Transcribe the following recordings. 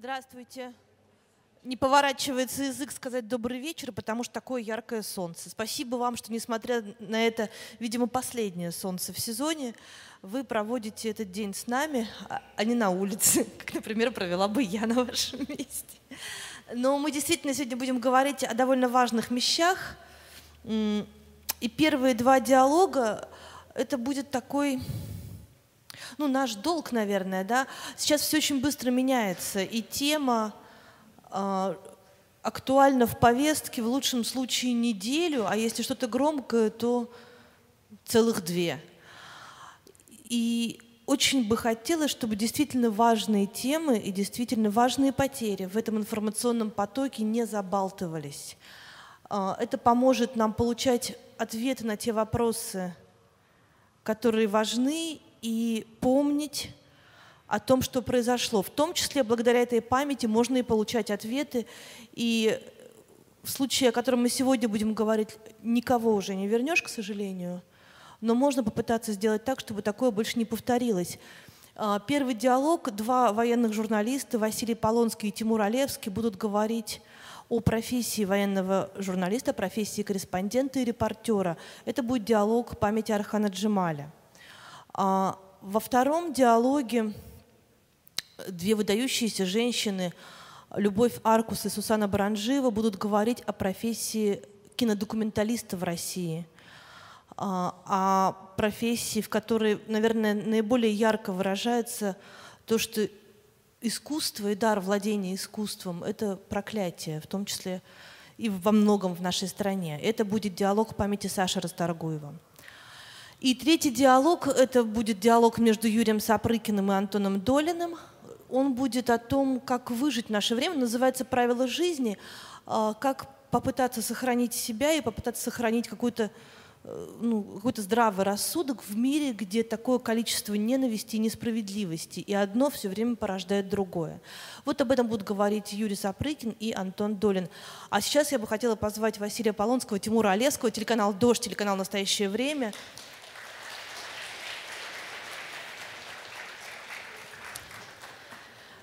Здравствуйте. Не поворачивается язык сказать добрый вечер, потому что такое яркое солнце. Спасибо вам, что несмотря на это, видимо, последнее солнце в сезоне, вы проводите этот день с нами, а, а не на улице, как, например, провела бы я на вашем месте. Но мы действительно сегодня будем говорить о довольно важных вещах. И первые два диалога это будет такой ну, наш долг, наверное, да. Сейчас все очень быстро меняется, и тема э, актуальна в повестке в лучшем случае неделю, а если что-то громкое, то целых две. И очень бы хотелось, чтобы действительно важные темы и действительно важные потери в этом информационном потоке не забалтывались. А, это поможет нам получать ответы на те вопросы, которые важны, и помнить о том, что произошло. В том числе благодаря этой памяти можно и получать ответы. И в случае, о котором мы сегодня будем говорить, никого уже не вернешь, к сожалению, но можно попытаться сделать так, чтобы такое больше не повторилось. А, первый диалог. Два военных журналиста, Василий Полонский и Тимур Олевский, будут говорить о профессии военного журналиста, профессии корреспондента и репортера. Это будет диалог памяти Архана Джемаля. А во втором диалоге две выдающиеся женщины, Любовь Аркус и Сусана Баранжиева, будут говорить о профессии кинодокументалиста в России, а, о профессии, в которой, наверное, наиболее ярко выражается то, что искусство и дар владения искусством – это проклятие, в том числе и во многом в нашей стране. Это будет диалог памяти Саши Расторгуева. И третий диалог – это будет диалог между Юрием Сапрыкиным и Антоном Долиным. Он будет о том, как выжить в наше время, называется «Правила жизни», а, как попытаться сохранить себя и попытаться сохранить какой-то э, ну, какой-то здравый рассудок в мире, где такое количество ненависти и несправедливости, и одно все время порождает другое. Вот об этом будут говорить Юрий Сапрыкин и Антон Долин. А сейчас я бы хотела позвать Василия Полонского, Тимура Олеского, телеканал «Дождь», телеканал «Настоящее время».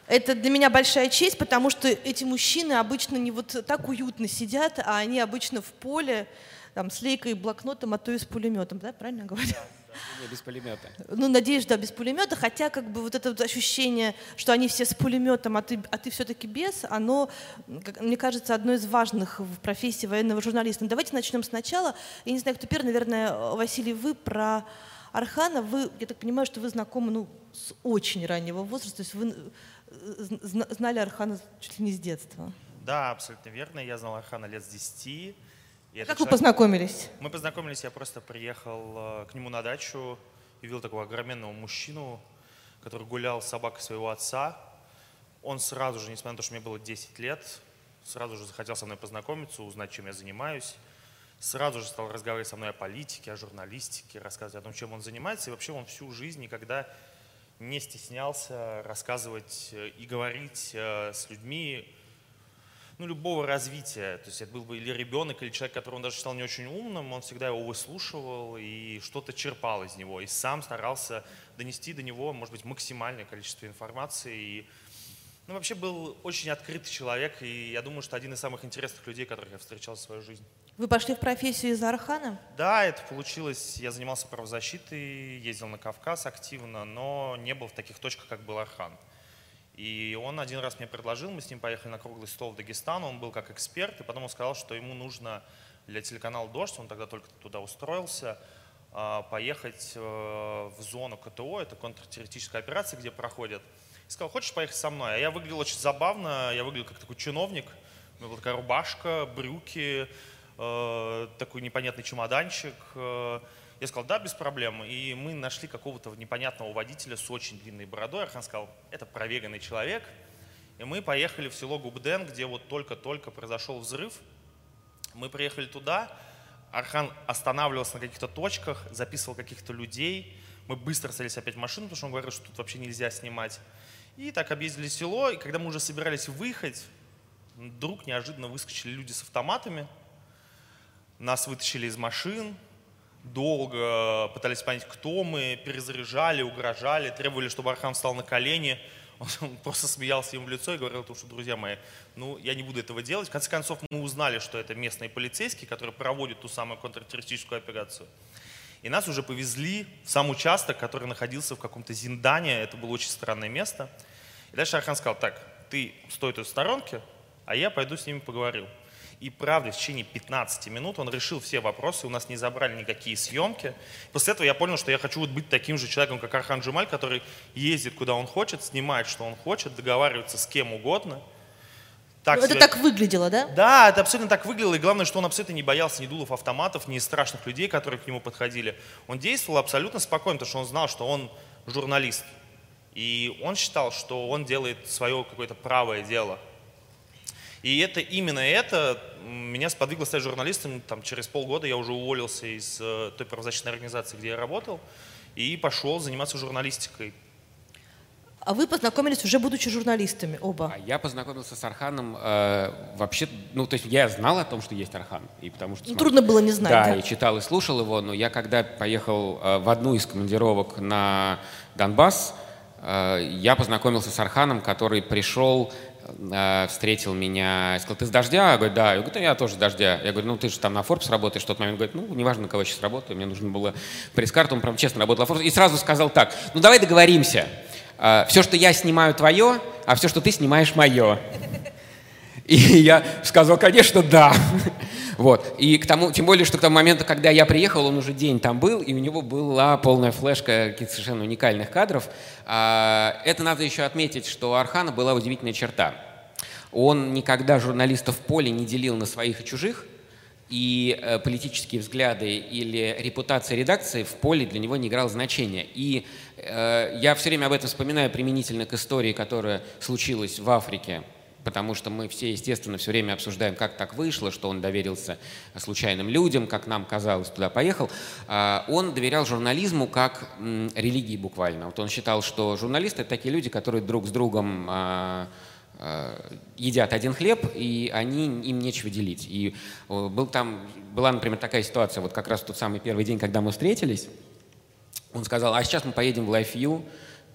Это для меня большая честь, потому что эти мужчины обычно не вот так уютно сидят, а они обычно в поле, там, с лейкой и блокнотом, а то и с пулеметом, да, правильно говорю? Не, без пулемета. Ну, надеюсь, да, без пулемета, хотя как бы вот это вот ощущение, что они все с пулеметом, а ты, а ты все-таки без, оно, как, мне кажется, одно из важных в профессии военного журналиста. Ну, давайте начнем сначала. Я не знаю, кто первый, наверное, Василий, вы про Архана. Вы, я так понимаю, что вы знакомы ну, с очень раннего возраста, то есть вы знали Архана чуть ли не с детства. Да, абсолютно верно. Я знал Архана лет с 10. И как человек... вы познакомились? Мы познакомились, я просто приехал э, к нему на дачу и видел такого огроменного мужчину, который гулял с собакой своего отца. Он сразу же, несмотря на то, что мне было 10 лет, сразу же захотел со мной познакомиться, узнать, чем я занимаюсь. Сразу же стал разговаривать со мной о политике, о журналистике, рассказывать о том, чем он занимается. И вообще он всю жизнь никогда не стеснялся рассказывать э, и говорить э, с людьми ну, любого развития. То есть это был бы или ребенок, или человек, которого он даже считал не очень умным, он всегда его выслушивал и что-то черпал из него. И сам старался донести до него, может быть, максимальное количество информации. И, ну, вообще был очень открытый человек, и я думаю, что один из самых интересных людей, которых я встречал в свою жизнь. Вы пошли в профессию из Архана? Да, это получилось. Я занимался правозащитой, ездил на Кавказ активно, но не был в таких точках, как был Архан. И он один раз мне предложил, мы с ним поехали на круглый стол в Дагестан, он был как эксперт, и потом он сказал, что ему нужно для телеканала «Дождь», он тогда только туда устроился, а, поехать э, в зону КТО, это контртеррористическая операция, где проходят. И сказал, хочешь поехать со мной? А я выглядел очень забавно, я выглядел как такой чиновник, у меня была такая рубашка, брюки, Э, такой непонятный чемоданчик. Э, я сказал, да, без проблем. И мы нашли какого-то непонятного водителя с очень длинной бородой. Архан сказал, это проверенный человек. И мы поехали в село Губден, где вот только-только произошел взрыв. Мы приехали туда, Архам останавливался на каких-то точках, записывал каких-то людей. Мы быстро садились опять в машину, потому что он говорил, что тут вообще нельзя снимать. И так объездили село, и когда мы уже собирались выехать, вдруг неожиданно выскочили люди с автоматами, нас вытащили из машин, долго пытались понять, кто мы, перезаряжали, угрожали, требовали, чтобы Архам встал на колени. Он, он просто смеялся ему в лицо и говорил, что, друзья мои, ну, я не буду этого делать. В конце концов, мы узнали, что это местные полицейские, которые проводят ту самую контртеррористическую операцию. И нас уже повезли в сам участок, который находился в каком-то Зиндане. Это было очень странное место. И дальше Архан сказал, так, ты стой тут в сторонке, а я пойду с ними поговорю. И правда, в течение 15 минут он решил все вопросы, у нас не забрали никакие съемки. После этого я понял, что я хочу вот быть таким же человеком, как Архан Джумаль, который ездит куда он хочет, снимает, что он хочет, договаривается с кем угодно. Так это себя... так выглядело, да? Да, это абсолютно так выглядело. И главное, что он абсолютно не боялся ни дулов автоматов, ни страшных людей, которые к нему подходили. Он действовал абсолютно спокойно, потому что он знал, что он журналист. И он считал, что он делает свое какое-то правое дело. И это именно это меня сподвигло стать журналистом. Там, через полгода я уже уволился из э, той правозащитной организации, где я работал, и пошел заниматься журналистикой. А вы познакомились уже будучи журналистами оба? А я познакомился с Арханом э, вообще, ну то есть я знал о том, что есть Архан, и потому что ну, трудно было не знать. Да, да, и читал и слушал его, но я когда поехал э, в одну из командировок на Донбасс, Э, я познакомился с Арханом, который пришел, э, встретил меня, сказал, ты с дождя? Я говорю, да. Я говорю, я тоже с дождя. Я говорю, ну ты же там на Forbes работаешь в тот момент. Говорит, ну неважно, на кого я сейчас работаю, мне нужно было пресс-карту, он прям честно работал на Forbes. И сразу сказал так, ну давай договоримся. Э, все, что я снимаю, твое, а все, что ты снимаешь, мое. И я сказал, конечно, да. Вот. И к тому, тем более, что к тому моменту, когда я приехал, он уже день там был, и у него была полная флешка каких-то совершенно уникальных кадров. А, это надо еще отметить, что у Архана была удивительная черта. Он никогда журналистов в поле не делил на своих и чужих, и э, политические взгляды или репутация редакции в поле для него не играла значения. И э, я все время об этом вспоминаю применительно к истории, которая случилась в Африке потому что мы все, естественно, все время обсуждаем, как так вышло, что он доверился случайным людям, как нам казалось, туда поехал. А, он доверял журнализму как религии буквально. Вот он считал, что журналисты — это такие люди, которые друг с другом а, а, едят один хлеб, и они, им нечего делить. И был там, была, например, такая ситуация, вот как раз тот самый первый день, когда мы встретились, он сказал, а сейчас мы поедем в Life View,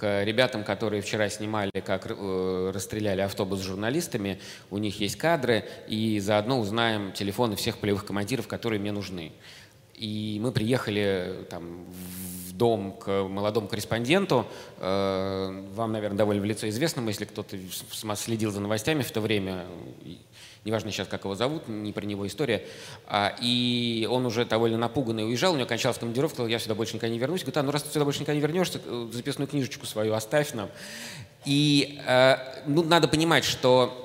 ребятам, которые вчера снимали, как э, расстреляли автобус с журналистами. У них есть кадры, и заодно узнаем телефоны всех полевых командиров, которые мне нужны. И мы приехали там, в дом к молодому корреспонденту. Э, вам, наверное, довольно в лицо известному, если кто-то следил за новостями в то время неважно сейчас, как его зовут, не про него история. А, и он уже довольно напуганный уезжал, у него кончалась командировка, сказал, я сюда больше никогда не вернусь. Говорит, а, ну раз ты сюда больше никогда не вернешься, э, записную книжечку свою оставь нам. И э, ну, надо понимать, что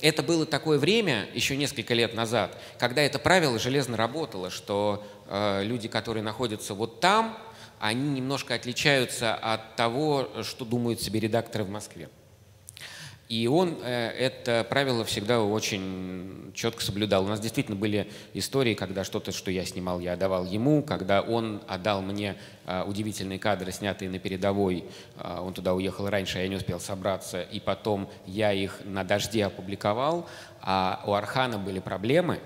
это было такое время, еще несколько лет назад, когда это правило железно работало, что э, люди, которые находятся вот там, они немножко отличаются от того, что думают себе редакторы в Москве. И он э, это правило всегда очень четко соблюдал. У нас действительно были истории, когда что-то, что я снимал, я отдавал ему, когда он отдал мне э, удивительные кадры, снятые на передовой. Э, он туда уехал раньше, я не успел собраться, и потом я их на дожде опубликовал. А у Архана были проблемы,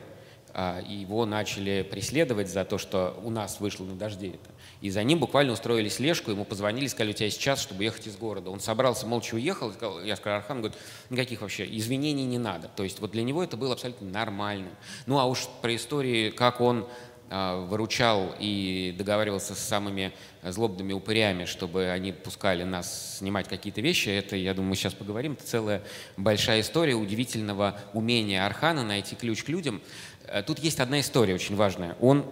его начали преследовать за то, что у нас вышло на дожде это. И за ним буквально устроили слежку, ему позвонили, сказали, у тебя есть час, чтобы ехать из города. Он собрался, молча уехал, я сказал, Архан, говорит, никаких вообще извинений не надо. То есть вот для него это было абсолютно нормальным. Ну а уж про истории, как он а, выручал и договаривался с самыми злобными упырями, чтобы они пускали нас снимать какие-то вещи. Это, я думаю, мы сейчас поговорим. Это целая большая история удивительного умения Архана найти ключ к людям. Э, тут есть одна история очень важная. Он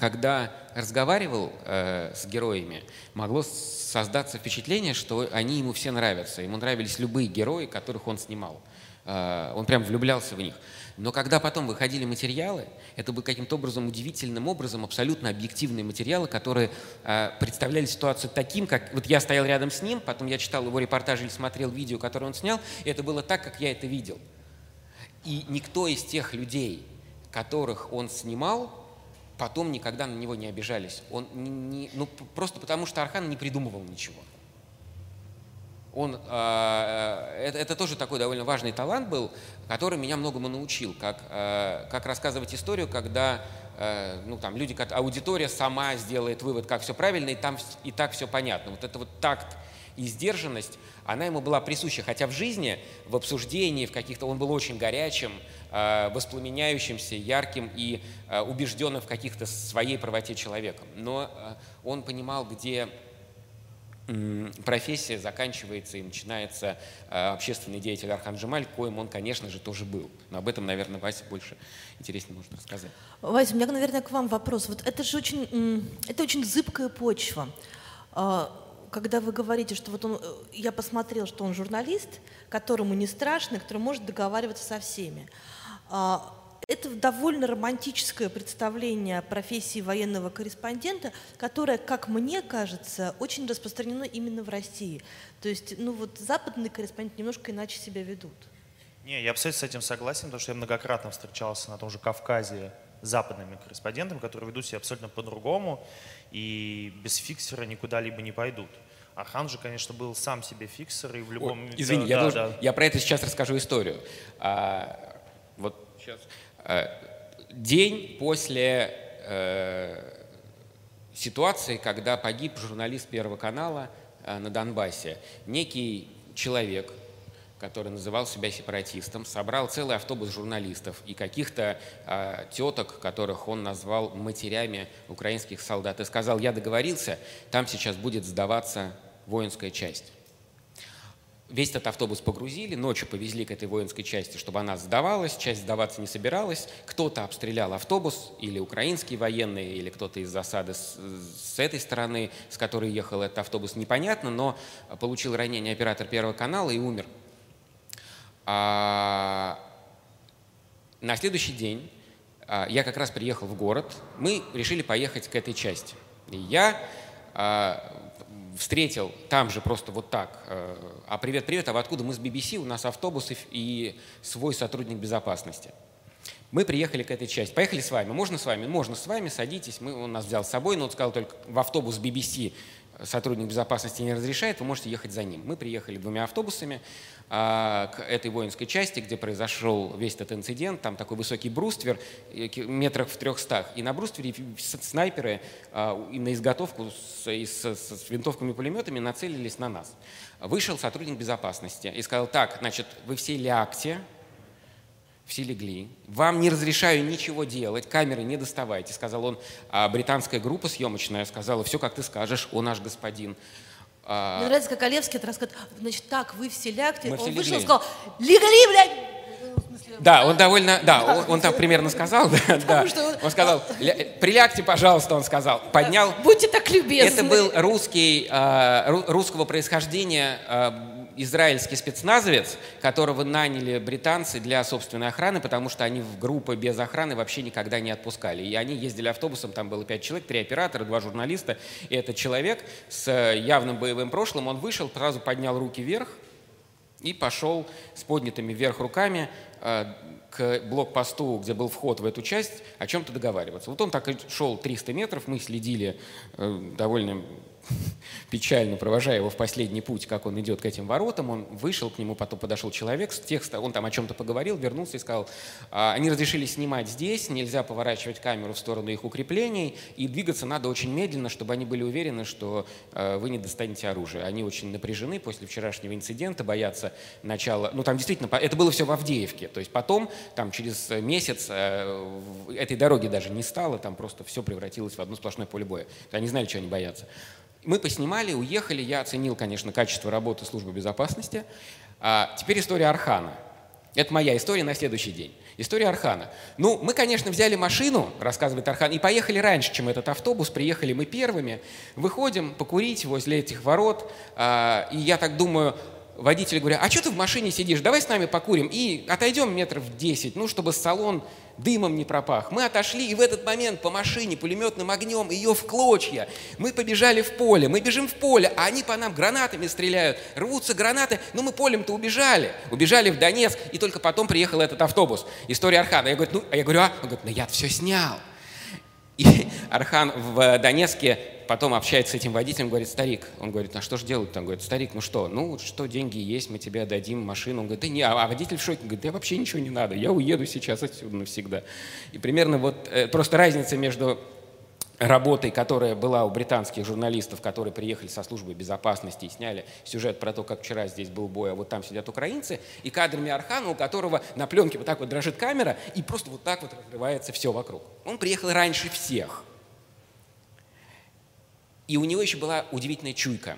когда разговаривал э, с героями, могло создаться впечатление, что они ему все нравятся. Ему нравились любые герои, которых он снимал. Э, он прям влюблялся в них. Но когда потом выходили материалы, это был каким-то образом, удивительным образом, абсолютно объективные материалы, которые э, представляли ситуацию таким, как... Вот я стоял рядом с ним, потом я читал его репортаж или смотрел видео, которое он снял, и это было так, как я это видел. И никто из тех людей, которых он снимал, потом никогда на него не обижались. Он не, ну, просто потому, что Архан не придумывал ничего. Он, э, это, это тоже такой довольно важный талант был, который меня многому научил, как, э, как рассказывать историю, когда э, ну, там, люди, аудитория сама сделает вывод, как все правильно, и там и так все понятно. Вот это вот такт И сдержанность, она ему была присуща. Хотя в жизни, в обсуждении, в каких-то, он был очень горячим, э, воспламеняющимся, ярким и э, убежденным в каких-то своей правоте человеком. Но э, он понимал, где профессия заканчивается и начинается общественный деятель Архан Джемаль, коим он, конечно же, тоже был. Но об этом, наверное, Вася больше интереснее может рассказать. Вася, у меня, наверное, к вам вопрос. Вот это же очень, это очень зыбкая почва. Когда вы говорите, что вот он, э, я посмотрел, что он журналист, которому не страшно, который может договариваться со всеми. А, это довольно романтическое представление о профессии военного корреспондента, которое, как мне кажется, очень распространено именно в России. То есть, ну вот западные корреспонденты немножко иначе себя ведут. Не, я абсолютно с этим согласен, потому что я многократно встречался на том же Кавказе с западными корреспондентами, которые ведут себя абсолютно по-другому и без фиксера никуда либо не пойдут. Архан же, конечно, был сам себе фиксер и в любом... Ой, извини, да, я, да, должен, да. я про это сейчас расскажу историю. А, вот сейчас. А, день после а, ситуации, когда погиб журналист Первого канала а, на Донбассе, некий человек, который называл себя сепаратистом, собрал целый автобус журналистов и каких-то э, теток, которых он назвал матерями украинских солдат, и сказал, я договорился, там сейчас будет сдаваться воинская часть. Весь этот автобус погрузили, ночью повезли к этой воинской части, чтобы она сдавалась, часть сдаваться не собиралась. Кто-то обстрелял автобус, или украинские военные, или кто-то из засады с, с этой стороны, с которой ехал этот автобус, непонятно, но получил ранение оператор Первого канала и умер а, на следующий день а, я как раз приехал в город, мы решили поехать к этой части. И я а, встретил там же просто вот так, а привет, привет, а вы откуда? Мы с BBC, у нас автобусы и свой сотрудник безопасности. Мы приехали к этой части. Поехали с вами. Можно с вами? Можно с вами, садитесь. Мы, он нас взял с собой, но он сказал только в автобус BBC сотрудник безопасности не разрешает, вы можете ехать за ним. Мы приехали двумя автобусами. А, к этой воинской части, где произошел весь этот инцидент. Там такой высокий бруствер, э, метрах в трехстах. И на бруствере снайперы а, на изготовку с, с, с винтовками и пулеметами нацелились на нас. Вышел сотрудник безопасности и сказал, так, значит, вы все лягте, все легли. Вам не разрешаю ничего делать, камеры не доставайте, сказал он. А британская группа съемочная сказала, все, как ты скажешь, о наш господин. А... Мне нравится, как Олевский это рассказывает. Значит, так, вы все лягте. Мы он все вышел и сказал, легли, блядь! Да, он довольно, да, он, он так примерно сказал, да, да. Он сказал, прилягте, пожалуйста, он сказал, поднял. Будьте так любезны. Это был русский, а, русского происхождения а, израильский спецназовец, которого наняли британцы для собственной охраны, потому что они в группы без охраны вообще никогда не отпускали. И они ездили автобусом, там было пять человек, три оператора, два журналиста. И этот человек с явным боевым прошлым, он вышел, сразу поднял руки вверх и пошел с поднятыми вверх руками э, к блокпосту, где был вход в эту часть, о чем-то договариваться. Вот он так и шел 300 метров, мы следили э, довольно печально провожая его в последний путь, как он идет к этим воротам, он вышел к нему, потом подошел человек с текста, он там о чем-то поговорил, вернулся и сказал, «А, они разрешили снимать здесь, нельзя поворачивать камеру в сторону их укреплений, и двигаться надо очень медленно, чтобы они были уверены, что э, вы не достанете оружие. Они очень напряжены после вчерашнего инцидента, боятся начала, ну там действительно, это было все в Авдеевке, то есть потом, там через месяц э, этой дороги даже не стало, там просто все превратилось в одно сплошное поле боя. Они знали, что они боятся. Мы поснимали, уехали. Я оценил, конечно, качество работы службы безопасности. А теперь история Архана. Это моя история на следующий день. История Архана. Ну, мы, конечно, взяли машину, рассказывает Архан, и поехали раньше, чем этот автобус. Приехали мы первыми. Выходим покурить возле этих ворот. А, и я так думаю, водитель говорю, а что ты в машине сидишь? Давай с нами покурим. И отойдем метров 10, ну, чтобы салон дымом не пропах. Мы отошли, и в этот момент по машине пулеметным огнем ее в клочья. Мы побежали в поле, мы бежим в поле, а они по нам гранатами стреляют. Рвутся гранаты, но мы полем-то убежали. Убежали в Донецк, и только потом приехал этот автобус. История Архана. Я говорю, ну, а я говорю, а? Он говорит, ну я все снял. И Архан в Донецке потом общается с этим водителем, говорит, старик, он говорит, а что же делать там? Говорит, старик, ну что, ну что, деньги есть, мы тебе дадим машину. Он говорит, да не, а водитель в шоке, говорит, да вообще ничего не надо, я уеду сейчас отсюда навсегда. И примерно вот э, просто разница между работой, которая была у британских журналистов, которые приехали со службы безопасности и сняли сюжет про то, как вчера здесь был бой, а вот там сидят украинцы, и кадрами Архана, у которого на пленке вот так вот дрожит камера, и просто вот так вот разрывается все вокруг. Он приехал раньше всех. И у него еще была удивительная чуйка.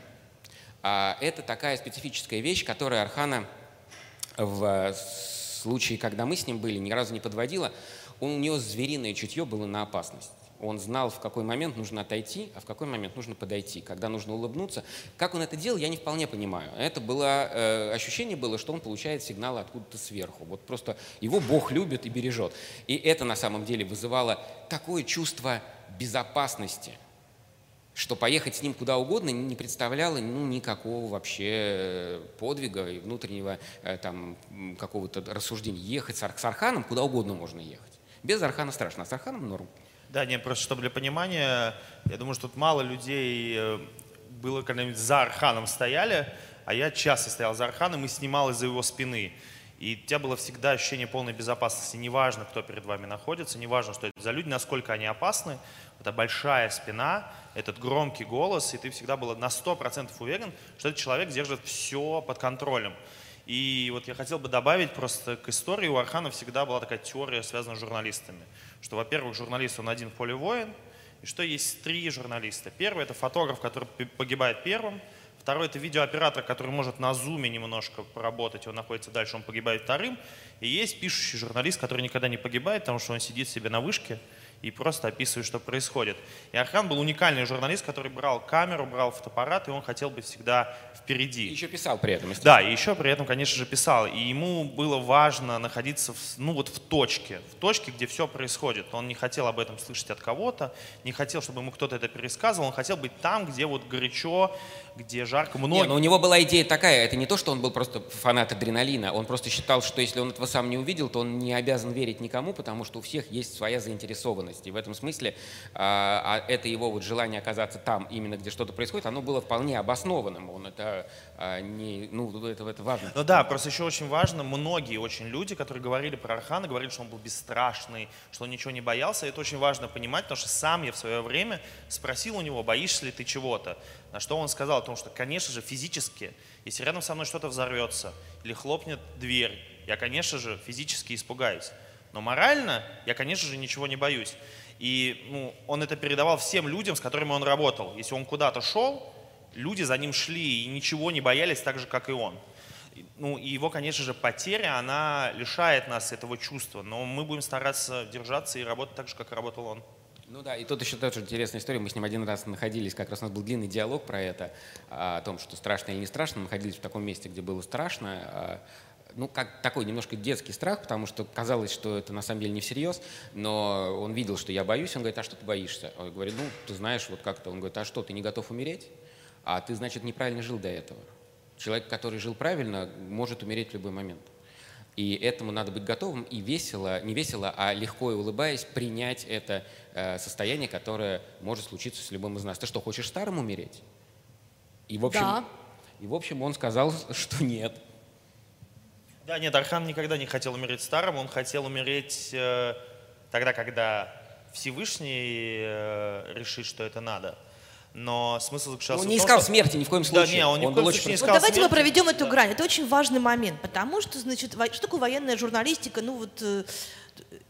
А, это такая специфическая вещь, которая Архана в случае, когда мы с ним были, ни разу не подводила. У него звериное чутье было на опасность. Он знал, в какой момент нужно отойти, а в какой момент нужно подойти, когда нужно улыбнуться. Как он это делал, я не вполне понимаю. Это было, э, ощущение было, что он получает сигналы откуда-то сверху. Вот просто его Бог любит и бережет. И это на самом деле вызывало такое чувство безопасности, что поехать с ним куда угодно не представляло ну, никакого вообще э, подвига и внутреннего э, там, какого-то рассуждения. Ехать с Арханом куда угодно можно ехать. Без Архана страшно, а с Арханом норм. Да, нет, просто чтобы для понимания, я думаю, что тут мало людей э, было когда-нибудь за Арханом стояли, а я часто стоял за Арханом и снимал из-за его спины. И у тебя было всегда ощущение полной безопасности. Неважно, кто перед вами находится, неважно, что это за люди, насколько они опасны. Это большая спина, этот громкий голос, и ты всегда был на 100% уверен, что этот человек держит все под контролем. И вот я хотел бы добавить просто к истории, у Архана всегда была такая теория, связанная с журналистами что, во-первых, журналист, он один в поле воин, и что есть три журналиста. Первый – это фотограф, который погибает первым. Второй – это видеооператор, который может на зуме немножко поработать, он находится дальше, он погибает вторым. И есть пишущий журналист, который никогда не погибает, потому что он сидит себе на вышке и просто описывает, что происходит. И Архан был уникальный журналист, который брал камеру, брал фотоаппарат, и он хотел быть всегда впереди. И еще писал при этом. Да, и еще при этом, конечно же, писал. И ему было важно находиться в, ну, вот в точке, в точке, где все происходит. Он не хотел об этом слышать от кого-то, не хотел, чтобы ему кто-то это пересказывал, он хотел быть там, где вот горячо, где жарко. Много... Не, но у него была идея такая, это не то, что он был просто фанат адреналина, он просто считал, что если он этого сам не увидел, то он не обязан верить никому, потому что у всех есть своя заинтересованность. И в этом смысле а это его вот желание оказаться там, именно где что-то происходит, оно было вполне обоснованным. Он это а, не, ну, это, это важно. Ну да, просто еще очень важно, многие очень люди, которые говорили про Архана, говорили, что он был бесстрашный, что он ничего не боялся. Это очень важно понимать, потому что сам я в свое время спросил у него, боишься ли ты чего-то. На что он сказал о том, что, конечно же, физически, если рядом со мной что-то взорвется или хлопнет дверь, я, конечно же, физически испугаюсь. Но морально я, конечно же, ничего не боюсь. И ну, он это передавал всем людям, с которыми он работал. Если он куда-то шел, люди за ним шли и ничего не боялись так же, как и он. Ну, и его, конечно же, потеря, она лишает нас этого чувства, но мы будем стараться держаться и работать так же, как работал он. Ну да, и тут еще тоже интересная история. Мы с ним один раз находились, как раз у нас был длинный диалог про это, о том, что страшно или не страшно. Мы находились в таком месте, где было страшно. А, ну, как такой немножко детский страх, потому что казалось, что это на самом деле не всерьез, но он видел, что я боюсь, он говорит, а что ты боишься? Он говорит, ну, ты знаешь, вот как-то. Он говорит, а что, ты не готов умереть? а ты, значит, неправильно жил до этого. Человек, который жил правильно, может умереть в любой момент. И этому надо быть готовым и весело, не весело, а легко и улыбаясь, принять это состояние, которое может случиться с любым из нас. Ты что, хочешь старым умереть? И в общем, да. и в общем он сказал, что нет. Да, нет, Архан никогда не хотел умереть старым, он хотел умереть э, тогда, когда Всевышний э, решит, что это надо но смысл заключался он не в том, искал что... смерти ни в коем случае. Да, не, он ни он в коем случае не искал вот давайте смерти. мы проведем эту грань. Это очень важный момент, потому что, значит, что такое военная журналистика? Ну вот э,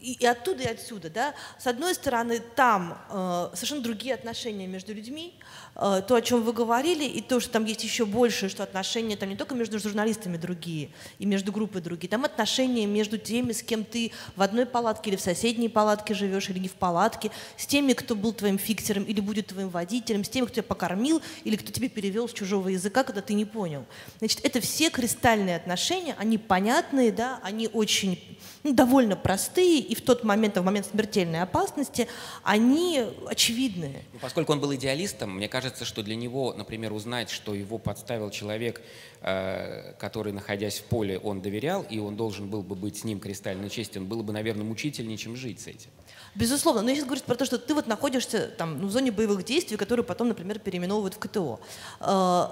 и, и оттуда, и отсюда, да. С одной стороны, там э, совершенно другие отношения между людьми, то, о чем вы говорили, и то, что там есть еще больше, что отношения там не только между журналистами другие, и между группой другие, там отношения между теми, с кем ты в одной палатке или в соседней палатке живешь, или не в палатке, с теми, кто был твоим фиксером или будет твоим водителем, с теми, кто тебя покормил, или кто тебе перевел с чужого языка, когда ты не понял. Значит, это все кристальные отношения, они понятные, да, они очень ну, довольно простые, и в тот момент, в момент смертельной опасности, они очевидные. Ну, поскольку он был идеалистом, мне кажется, что для него, например, узнать, что его подставил человек, э, который, находясь в поле, он доверял, и он должен был бы быть с ним кристально честен, было бы, наверное, мучительнее, чем жить с этим. Безусловно. Но если говорить про то, что ты вот находишься там, ну, в зоне боевых действий, которую потом, например, переименовывают в КТО, э,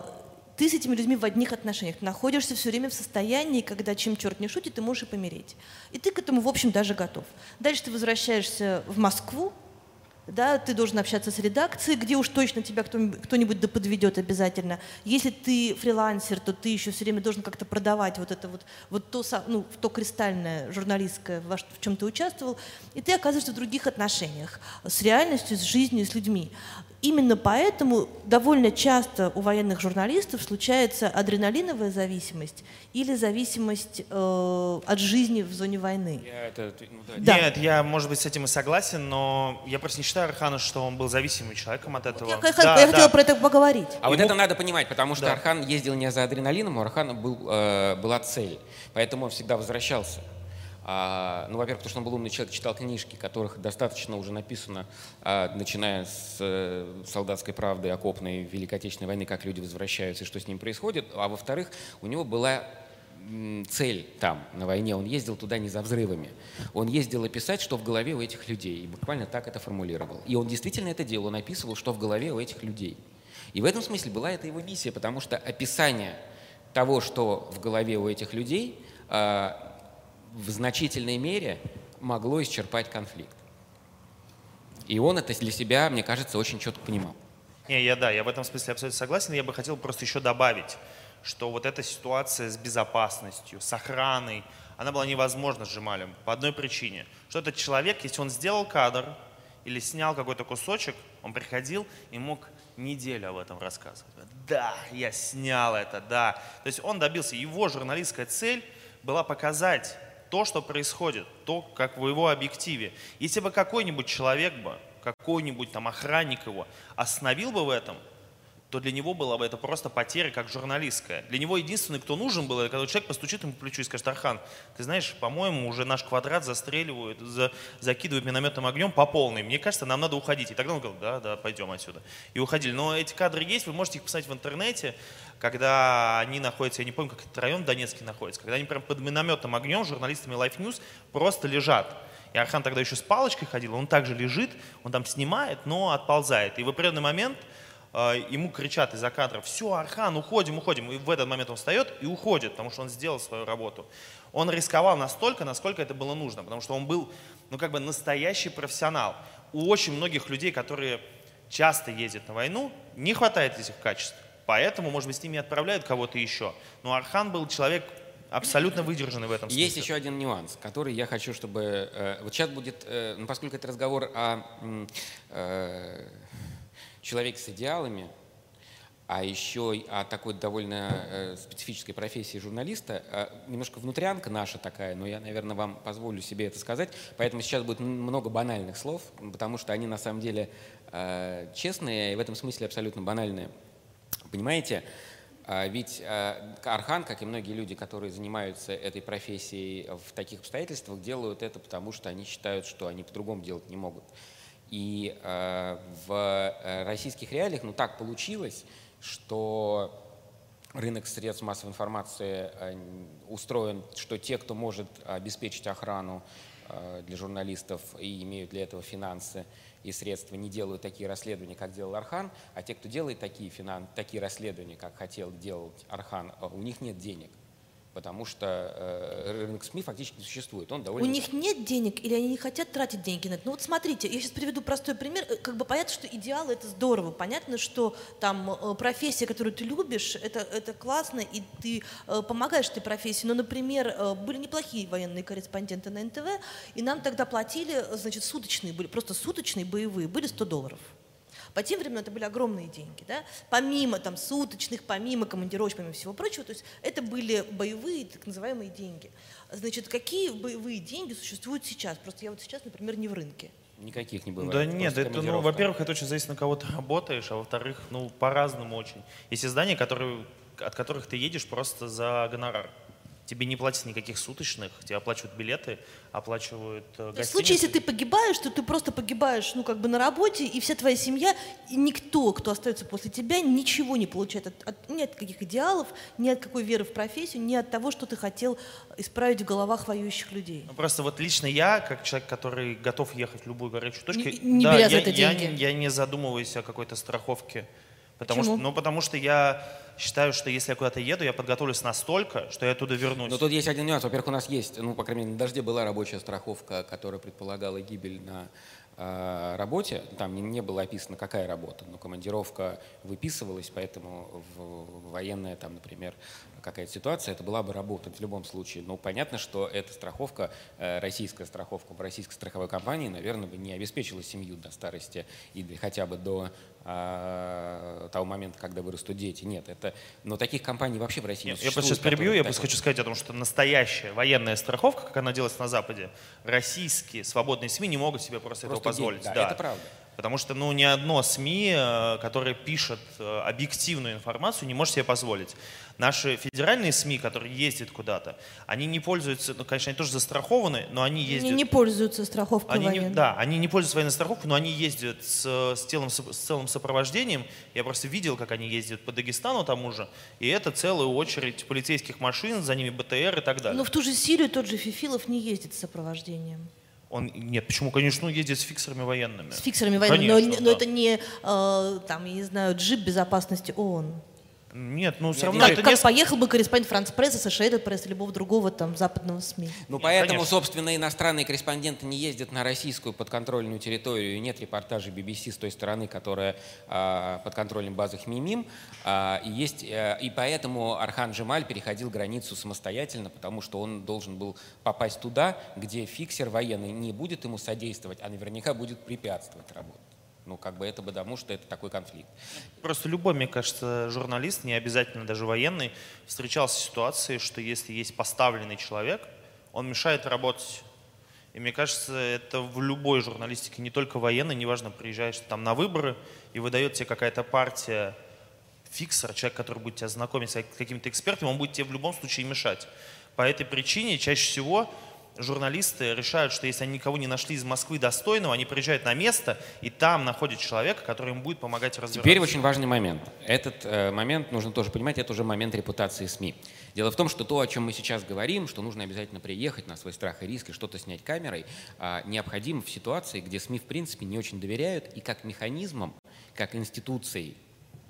ты с этими людьми в одних отношениях. Ты находишься все время в состоянии, когда чем черт не шутит, ты можешь и помереть. И ты к этому, в общем, даже готов. Дальше ты возвращаешься в Москву, да, ты должен общаться с редакцией, где уж точно тебя кто-нибудь да подведет обязательно. Если ты фрилансер, то ты еще все время должен как-то продавать вот это вот, вот то, ну, то кристальное журналистское, в чем ты участвовал, и ты оказываешься в других отношениях с реальностью, с жизнью, с людьми. Именно поэтому довольно часто у военных журналистов случается адреналиновая зависимость или зависимость э, от жизни в зоне войны. Я это, ну, да. Да. Нет, я, может быть, с этим и согласен, но я просто не считаю Архана, что он был зависимым человеком от этого. Я, да, я да. хотела про это поговорить. А Ему... вот это надо понимать, потому что да. Архан ездил не за адреналином, у Архана был, э, была цель, поэтому он всегда возвращался. А, ну, во-первых, потому что он был умный человек, читал книжки, которых достаточно уже написано, а, начиная с э, «Солдатской правды», «Окопной», Великой Отечественной войны, как люди возвращаются и что с ним происходит. А во-вторых, у него была цель там, на войне. Он ездил туда не за взрывами. Он ездил описать, что в голове у этих людей. И буквально так это формулировал. И он действительно это делал. Он описывал, что в голове у этих людей. И в этом смысле была это его миссия, потому что описание того, что в голове у этих людей, а, в значительной мере могло исчерпать конфликт. И он это для себя, мне кажется, очень четко понимал. Не, я да, я в этом смысле абсолютно согласен. Я бы хотел просто еще добавить, что вот эта ситуация с безопасностью, с охраной, она была невозможна с Джемалем по одной причине. Что этот человек, если он сделал кадр или снял какой-то кусочек, он приходил и мог неделю об этом рассказывать. Да, я снял это, да. То есть он добился, его журналистская цель была показать то, что происходит, то, как в его объективе. Если бы какой-нибудь человек бы, какой-нибудь там охранник его остановил бы в этом, то для него была бы это просто потеря как журналистская. Для него единственный, кто нужен был, это когда человек постучит ему по плечу и скажет, Архан, ты знаешь, по-моему, уже наш квадрат застреливают, за, закидывают минометным огнем по полной. Мне кажется, нам надо уходить. И тогда он говорил, да, да, пойдем отсюда. И уходили. Но эти кадры есть, вы можете их посмотреть в интернете когда они находятся, я не помню, как этот район в находится, когда они прям под минометным огнем, журналистами Life News, просто лежат. И Архан тогда еще с палочкой ходил, он также лежит, он там снимает, но отползает. И в определенный момент э, ему кричат из-за кадра, все, Архан, уходим, уходим. И в этот момент он встает и уходит, потому что он сделал свою работу. Он рисковал настолько, насколько это было нужно, потому что он был, ну, как бы настоящий профессионал. У очень многих людей, которые часто ездят на войну, не хватает этих качеств. Поэтому, может быть, с ними отправляют кого-то еще. Но Архан был человек абсолютно выдержанный в этом смысле. Есть еще один нюанс, который я хочу, чтобы... Э, вот сейчас будет, э, ну, поскольку это разговор о э, человеке с идеалами, а еще о такой довольно э, специфической профессии журналиста, э, немножко внутрянка наша такая, но я, наверное, вам позволю себе это сказать, поэтому сейчас будет много банальных слов, потому что они на самом деле э, честные и в этом смысле абсолютно банальные. Понимаете? А, ведь а, Архан, как и многие люди, которые занимаются этой профессией в таких обстоятельствах, делают это потому, что они считают, что они по-другому делать не могут. И а, в э, российских реалиях, ну так получилось, что рынок средств массовой информации устроен, что те, кто может обеспечить охрану для журналистов и имеют для этого финансы, и средства не делают такие расследования, как делал Архан, а те, кто делает такие, финан, такие расследования, как хотел делать Архан, у них нет денег потому что э, рынок СМИ фактически не существует. Он довольно... У них нет денег или они не хотят тратить деньги на это? Ну вот смотрите, я сейчас приведу простой пример. Э, как бы понятно, что идеалы это здорово. Понятно, что там э, профессия, которую ты любишь, это, это классно, и ты э, помогаешь этой профессии. Но, например, э, были неплохие военные корреспонденты на НТВ, и нам тогда платили, значит, суточные были, просто суточные боевые, были 100 долларов. По тем временам это были огромные деньги, да? помимо там, суточных, помимо командировок, помимо всего прочего, то есть это были боевые так называемые деньги. Значит, какие боевые деньги существуют сейчас? Просто я вот сейчас, например, не в рынке. Никаких не бывает. Да нет, это, ну, во-первых, это очень зависит, на кого ты работаешь, а во-вторых, ну, по-разному очень. Есть издания, которые, от которых ты едешь просто за гонорар тебе не платят никаких суточных, тебе оплачивают билеты, оплачивают гостиницы. В случае, если ты погибаешь, то ты просто погибаешь, ну, как бы на работе, и вся твоя семья, и никто, кто остается после тебя, ничего не получает от, от, ни от каких идеалов, ни от какой веры в профессию, ни от того, что ты хотел исправить в головах воюющих людей. Ну, просто вот лично я, как человек, который готов ехать в любую горячую точку, не, не да, беря я, за это деньги. Я, я не задумываюсь о какой-то страховке. Потому Почему? что, ну, потому что я считаю, что если я куда-то еду, я подготовлюсь настолько, что я оттуда вернусь. Но тут есть один нюанс. Во-первых, у нас есть, ну, по крайней мере, на «Дожде» была рабочая страховка, которая предполагала гибель на э, работе, там не, не было описано, какая работа, но командировка выписывалась, поэтому в, военная, там, например, какая-то ситуация, это была бы работа в любом случае. Но понятно, что эта страховка, э, российская страховка в российской страховой компании, наверное, бы не обеспечила семью до старости или хотя бы до э, того момента, когда вырастут дети. Нет, это... Но таких компаний вообще в России Нет, не Я просто сейчас перебью, я просто хочу сказать о том, что настоящая военная страховка, как она делается на Западе, российские свободные СМИ не могут себе просто, просто этого позволить. Да, да, это правда. Потому что ну, ни одно СМИ, э, которое пишет э, объективную информацию, не может себе позволить. Наши федеральные СМИ, которые ездят куда-то, они не пользуются, ну, конечно, они тоже застрахованы, но они ездят... Они не пользуются страховкой они военной. Не, да, они не пользуются военной страховкой, но они ездят с, с, телом, с целым сопровождением. Я просто видел, как они ездят по Дагестану тому же, и это целая очередь полицейских машин, за ними БТР и так далее. Но в ту же Сирию тот же Фифилов не ездит с сопровождением. Он, нет, почему, конечно, он ездит с фиксерами военными. С фиксерами военными, конечно, но, да. но это не, э, там, я не знаю, джип безопасности ООН. Нет, ну все равно... Как, это как не... поехал бы корреспондент Франц Пресса, США Пресс, любого другого там западного СМИ. Ну нет, поэтому, конечно. собственно, иностранные корреспонденты не ездят на российскую подконтрольную территорию, и нет репортажей BBC с той стороны, которая а, под контролем базы Хмимим. А, и, есть, а, и поэтому Архан Джемаль переходил границу самостоятельно, потому что он должен был попасть туда, где фиксер военный не будет ему содействовать, а наверняка будет препятствовать работе. Ну, как бы это потому, что это такой конфликт. Просто любой, мне кажется, журналист, не обязательно даже военный, встречался с ситуацией, что если есть поставленный человек, он мешает работать. И мне кажется, это в любой журналистике, не только военной, неважно, приезжаешь там на выборы, и выдает тебе какая-то партия фиксер, человек, который будет тебя знакомить с какими-то экспертами, он будет тебе в любом случае мешать. По этой причине чаще всего журналисты решают, что если они никого не нашли из Москвы достойного, они приезжают на место, и там находят человека, который им будет помогать разбираться. Теперь очень важный момент. Этот э, момент нужно тоже понимать, это уже момент репутации СМИ. Дело в том, что то, о чем мы сейчас говорим, что нужно обязательно приехать на свой страх и риск и что-то снять камерой, э, необходимо в ситуации, где СМИ в принципе не очень доверяют, и как механизмом, как институцией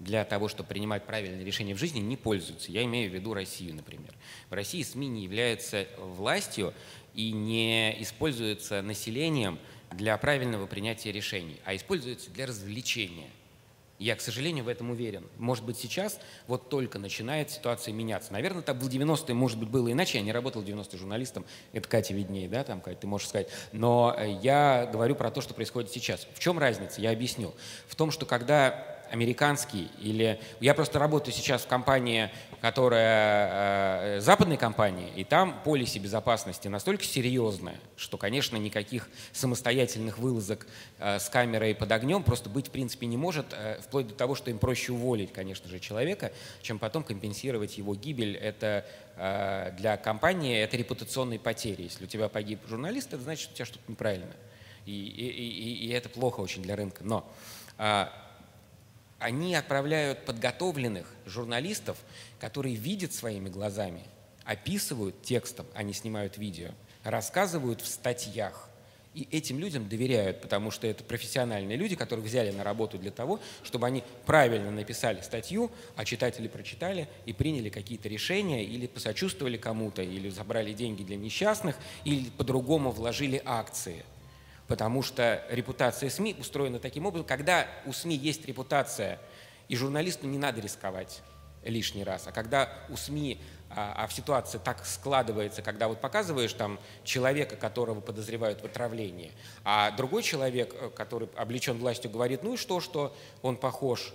для того, чтобы принимать правильные решения в жизни, не пользуются. Я имею в виду Россию, например. В России СМИ не являются властью, и не используется населением для правильного принятия решений, а используется для развлечения. Я, к сожалению, в этом уверен. Может быть, сейчас вот только начинает ситуация меняться. Наверное, так в 90-е, может быть, было иначе. Я не работал в 90-е журналистом. Это Катя виднее, да, там, Катя, ты можешь сказать. Но я говорю про то, что происходит сейчас. В чем разница? Я объясню. В том, что когда американский или... Я просто работаю сейчас в компании, которая э, западной компании, и там полиси безопасности настолько серьезное, что, конечно, никаких самостоятельных вылазок э, с камерой под огнем просто быть в принципе не может, э, вплоть до того, что им проще уволить, конечно же, человека, чем потом компенсировать его гибель. Это э, для компании это репутационные потери. Если у тебя погиб журналист, это значит, что у тебя что-то неправильно. И, и, и, и это плохо очень для рынка. Но э, они отправляют подготовленных журналистов, которые видят своими глазами, описывают текстом, они снимают видео, рассказывают в статьях. И этим людям доверяют, потому что это профессиональные люди, которые взяли на работу для того, чтобы они правильно написали статью, а читатели прочитали и приняли какие-то решения, или посочувствовали кому-то, или забрали деньги для несчастных, или по-другому вложили акции – потому что репутация СМИ устроена таким образом, когда у СМИ есть репутация, и журналисту не надо рисковать лишний раз, а когда у СМИ а, а в ситуации так складывается, когда вот показываешь там человека, которого подозревают в отравлении, а другой человек, э, который облечен властью, говорит, ну и что, что он похож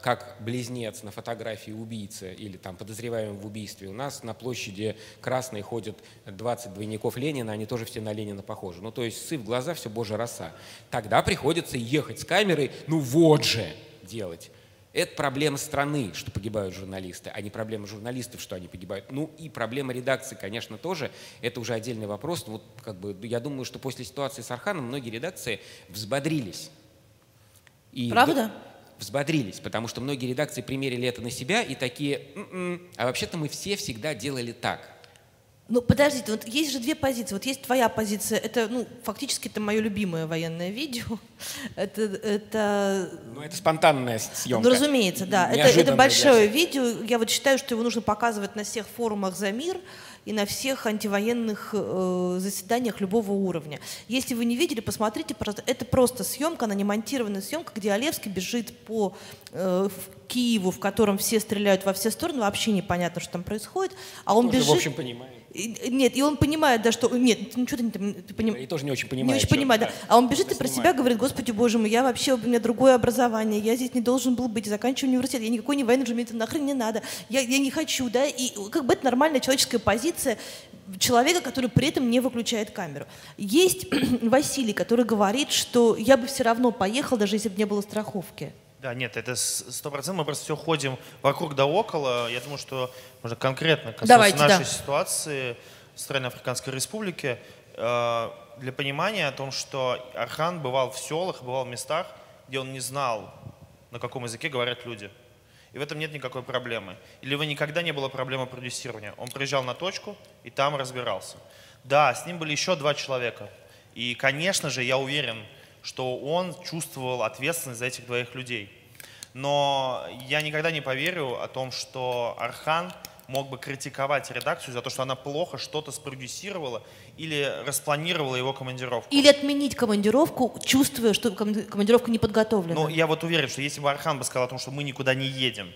как близнец на фотографии убийцы или там подозреваемый в убийстве. У нас на площади Красной ходят 20 двойников Ленина, они тоже все на Ленина похожи. Ну, то есть сы в глаза, все божья роса. Тогда приходится ехать с камерой, ну вот же делать. Это проблема страны, что погибают журналисты, а не проблема журналистов, что они погибают. Ну и проблема редакции, конечно, тоже. Это уже отдельный вопрос. Вот, как бы, я думаю, что после ситуации с Арханом многие редакции взбодрились. И Правда? Взбодрились, потому что многие редакции примерили это на себя и такие, М-м, а вообще-то мы все всегда делали так. Ну, подождите, вот есть же две позиции. Вот есть твоя позиция, это, ну, фактически это мое любимое военное видео. Это, это... Ну, это спонтанная съемка. Ну, разумеется, да. Это, это большое видео. Я вот считаю, что его нужно показывать на всех форумах за мир. И на всех антивоенных э, заседаниях любого уровня. Если вы не видели, посмотрите, это просто съемка, она не монтированная съемка, где Олевский бежит по э, Киеву, в котором все стреляют во все стороны, вообще непонятно, что там происходит, а он Тоже, бежит... в общем, Нет, и он понимает, да, что... Нет, ну что ты, ты понимаешь? И тоже не очень понимает. Не очень понимает, да. А он бежит и про себя говорит, господи, боже мой, я вообще, у меня другое образование, я здесь не должен был быть, заканчиваю университет, я никакой не военный это нахрен не надо, я, я не хочу, да, и как бы это нормальная человеческая позиция человека, который при этом не выключает камеру. Есть Василий, который говорит, что я бы все равно поехал, даже если бы не было страховки. Да, нет, это сто процентов. Мы просто все ходим вокруг да около. Я думаю, что можно конкретно касаться Давайте, нашей да. ситуации в Центральноафриканской Республике. Э, для понимания о том, что Архан бывал в селах, бывал в местах, где он не знал, на каком языке говорят люди. И в этом нет никакой проблемы. Или вы никогда не было проблемы продюсирования. Он приезжал на точку и там разбирался. Да, с ним были еще два человека. И, конечно же, я уверен, что он чувствовал ответственность за этих двоих людей. Но я никогда не поверю о том, что Архан мог бы критиковать редакцию за то, что она плохо что-то спродюсировала или распланировала его командировку. Или отменить командировку, чувствуя, что командировка не подготовлена. Ну, я вот уверен, что если бы Архан бы сказал о том, что мы никуда не едем,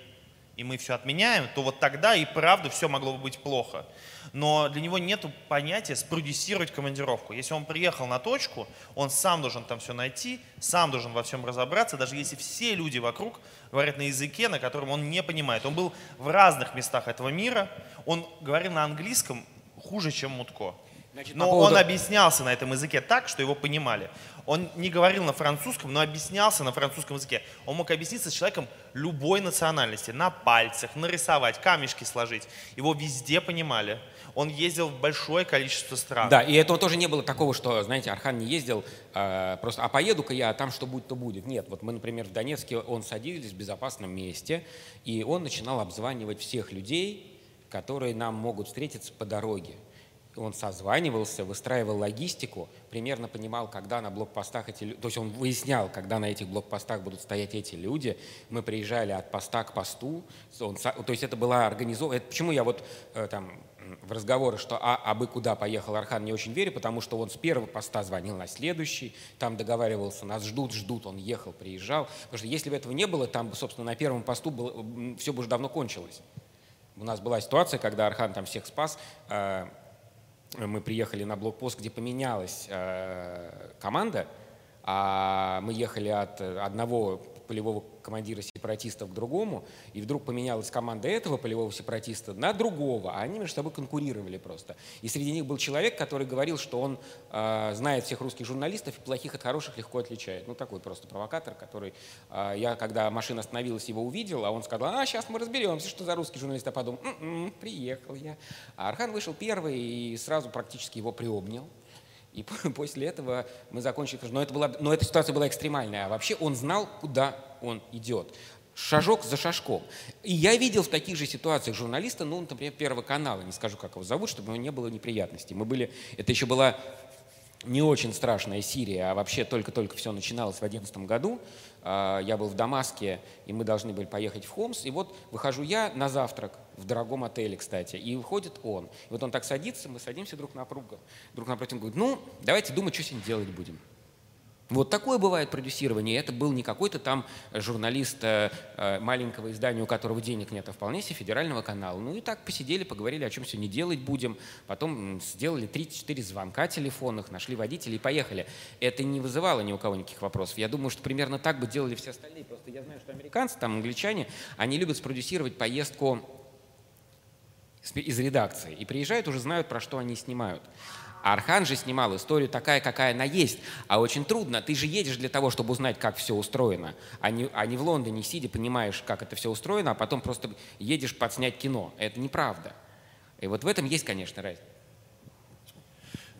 и мы все отменяем, то вот тогда и правда все могло бы быть плохо. Но для него нет понятия спродюсировать командировку. Если он приехал на точку, он сам должен там все найти, сам должен во всем разобраться, даже если все люди вокруг говорят на языке, на котором он не понимает. Он был в разных местах этого мира, он говорил на английском хуже, чем Мутко. Значит, но поводу... он объяснялся на этом языке так, что его понимали. Он не говорил на французском, но объяснялся на французском языке. Он мог объясниться с человеком любой национальности, на пальцах, нарисовать, камешки сложить. Его везде понимали. Он ездил в большое количество стран. Да, и этого тоже не было такого, что, знаете, Архан не ездил э, просто, а поеду-ка я, а там что будет, то будет. Нет, вот мы, например, в Донецке, он садились в безопасном месте, и он начинал обзванивать всех людей, которые нам могут встретиться по дороге он созванивался, выстраивал логистику, примерно понимал, когда на блокпостах эти люди, то есть он выяснял, когда на этих блокпостах будут стоять эти люди. Мы приезжали от поста к посту, он, то есть это была организована. Почему я вот э, там в разговоры, что а, а бы куда поехал Архан, не очень верю, потому что он с первого поста звонил на следующий, там договаривался, нас ждут, ждут, он ехал, приезжал. Потому что если бы этого не было, там, собственно, на первом посту было, все бы уже давно кончилось. У нас была ситуация, когда Архан там всех спас, э, мы приехали на блокпост, где поменялась э, команда, а мы ехали от одного полевого командира сепаратистов к другому, и вдруг поменялась команда этого полевого сепаратиста на другого, а они между собой конкурировали просто. И среди них был человек, который говорил, что он э, знает всех русских журналистов и плохих от хороших легко отличает. Ну, такой просто провокатор, который... Э, я, когда машина остановилась, его увидел, а он сказал, а, сейчас мы разберемся, что за русский журналист. Я подумал, м-м, приехал я. А Архан вышел первый и сразу практически его приобнял. И после этого мы закончили, но, это была, но эта ситуация была экстремальная. А вообще он знал, куда он идет. Шажок за шажком. И я видел в таких же ситуациях журналиста, ну, например, Первого канала, не скажу, как его зовут, чтобы у него не было неприятностей. Мы были, это еще была не очень страшная Сирия, а вообще только-только все начиналось в 2011 году. А, я был в Дамаске, и мы должны были поехать в Хомс. И вот выхожу я на завтрак в дорогом отеле, кстати, и выходит он. И вот он так садится, мы садимся друг напротив, друг напротив, говорит, ну, давайте думать, что сегодня делать будем. Вот такое бывает продюсирование. Это был не какой-то там журналист э, э, маленького издания, у которого денег нет, а вполне себе федерального канала. Ну и так посидели, поговорили, о чем сегодня делать будем. Потом сделали 3-4 звонка телефонных, нашли водителей и поехали. Это не вызывало ни у кого никаких вопросов. Я думаю, что примерно так бы делали все остальные. Просто я знаю, что американцы, там англичане, они любят спродюсировать поездку из редакции. И приезжают, уже знают, про что они снимают. А Архан же снимал историю такая, какая она есть. А очень трудно. Ты же едешь для того, чтобы узнать, как все устроено. А не, а не в Лондоне сидя, понимаешь, как это все устроено, а потом просто едешь подснять кино. Это неправда. И вот в этом есть, конечно, разница.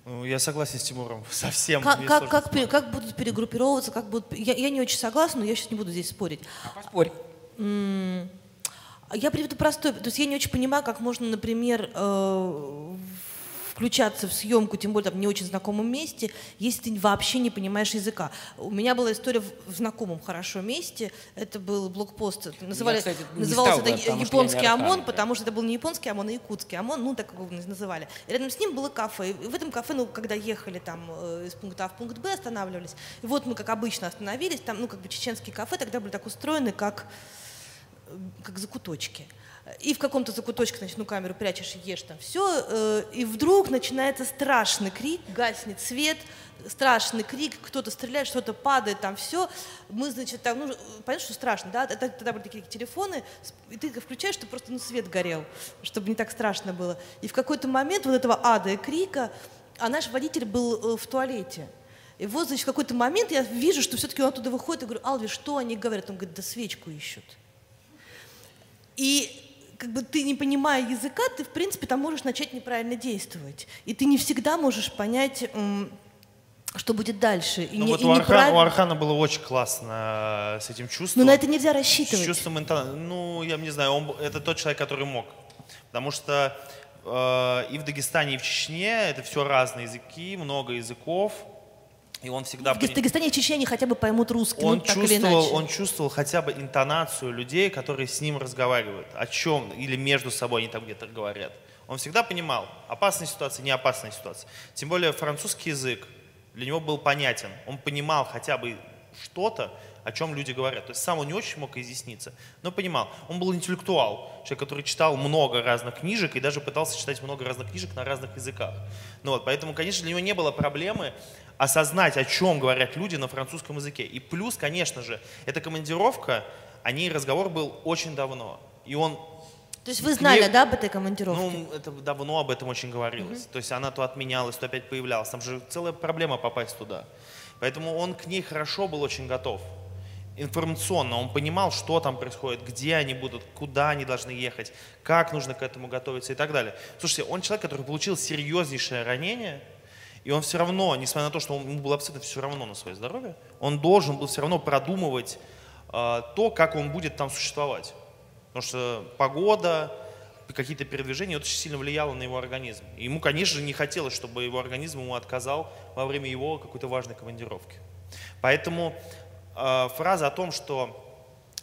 Ну, я согласен с Тимуром. Совсем. Как, как, как, пере, как будут перегруппировываться, как будут... Я, я не очень согласна, но я сейчас не буду здесь спорить. А поспорь. Я приведу простой. То есть я не очень понимаю, как можно, например, э, включаться в съемку, тем более там не очень знакомом месте, если ты вообще не понимаешь языка. У меня была история в знакомом хорошо месте, это был блокпост, называли, Я, кстати, назывался стал это японский ОМОН, потому что это был не японский ОМОН, а якутский ОМОН, ну так его называли. И рядом с ним было кафе. И в этом кафе, ну, когда ехали там э, из пункта А в пункт Б, останавливались. И вот мы, как обычно, остановились, там, ну, как бы чеченские кафе тогда были так устроены, как как закуточки. И в каком-то закуточке, значит, ну, камеру прячешь ешь там все, и вдруг начинается страшный крик, гаснет свет, страшный крик, кто-то стреляет, что-то падает, там все. Мы, значит, там, ну, понятно, что страшно, да, Это- тогда были такие телефоны, и ты включаешь, чтобы просто, ну, свет горел, чтобы не так страшно было. И в какой-то момент вот этого ада и крика, а наш водитель был э, в туалете. И вот, значит, в какой-то момент я вижу, что все-таки он оттуда выходит, и говорю, Алви, что они говорят? Он говорит, да свечку ищут. И как бы ты не понимая языка, ты, в принципе, там можешь начать неправильно действовать. И ты не всегда можешь понять, что будет дальше. И, Ну не- вот и у, Архана, неправильно- у Архана было очень классно э, с этим чувством. Но на это нельзя С рассчитывать. чувством интонации. Ну, я не знаю, он, это тот человек, который мог. Потому что э, и в Дагестане, и в Чечне это все разные языки, много языков. И он всегда... В Дагестане и Чечне они хотя бы поймут русский, он ну, так или чувствовал, иначе. он чувствовал хотя бы интонацию людей, которые с ним разговаривают, о чем, или между собой они там где-то говорят. Он всегда понимал, опасная ситуация, не опасная ситуация. Тем более французский язык для него был понятен. Он понимал хотя бы что-то, о чем люди говорят. То есть сам он не очень мог изъясниться, но понимал. Он был интеллектуал, человек, который читал много разных книжек и даже пытался читать много разных книжек на разных языках. Ну вот, поэтому, конечно, для него не было проблемы осознать, о чем говорят люди на французском языке. И плюс, конечно же, эта командировка, о ней разговор был очень давно. И он То есть вы знали, Мне- да, об этой командировке? ну, это давно об этом очень говорилось. То есть она то отменялась, то опять появлялась. Там же целая проблема попасть туда. Поэтому он к ней хорошо был очень готов. Информационно он понимал, что там происходит, где они будут, куда они должны ехать, как нужно к этому готовиться и так далее. Слушайте, он человек, который получил серьезнейшее ранение, и он все равно, несмотря на то, что ему было абсолютно все равно на свое здоровье, он должен был все равно продумывать э, то, как он будет там существовать. Потому что погода, какие-то передвижения, очень сильно влияло на его организм. И ему, конечно же, не хотелось, чтобы его организм ему отказал во время его какой-то важной командировки. Поэтому э, фраза о том, что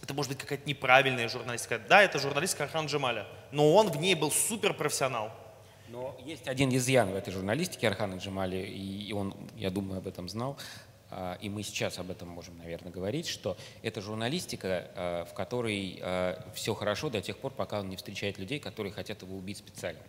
это может быть какая-то неправильная журналистика. Да, это журналистика Архан Джамаля, но он в ней был суперпрофессионал. Но есть один изъян в этой журналистике Архана Джамали, и он, я думаю, об этом знал, а, и мы сейчас об этом можем, наверное, говорить, что это журналистика, а, в которой все хорошо до тех пор, пока он не встречает людей, которые хотят его убить специально.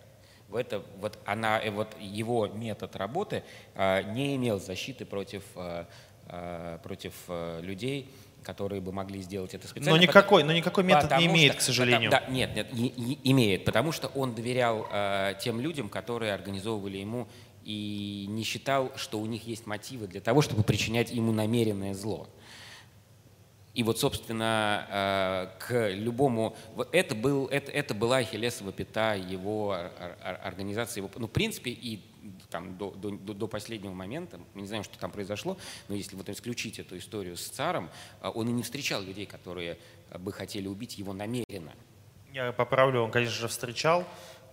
Это, вот, она, э, вот его метод работы а, не имел защиты против, а, а, против а, людей, которые бы могли сделать это специально. Но потому- никакой, но никакой метод не Потому имеет, что- к сожалению. потому- да, нет, нет, и- и- имеет, потому что он доверял э, тем людям, которые организовывали ему и не считал, что у них есть мотивы для того, чтобы причинять ему намеренное зло. И вот, собственно, э, к любому... Это, был, это, это была ахиллесова пята его ор- ор- организации. Его, ну, в принципе, и там, до, до, до- последнего момента, мы не знаем, что там произошло, но если вот исключить эту историю с царом, э, он и не встречал людей, которые бы хотели убить его намеренно. Я поправлю, он, конечно же, встречал.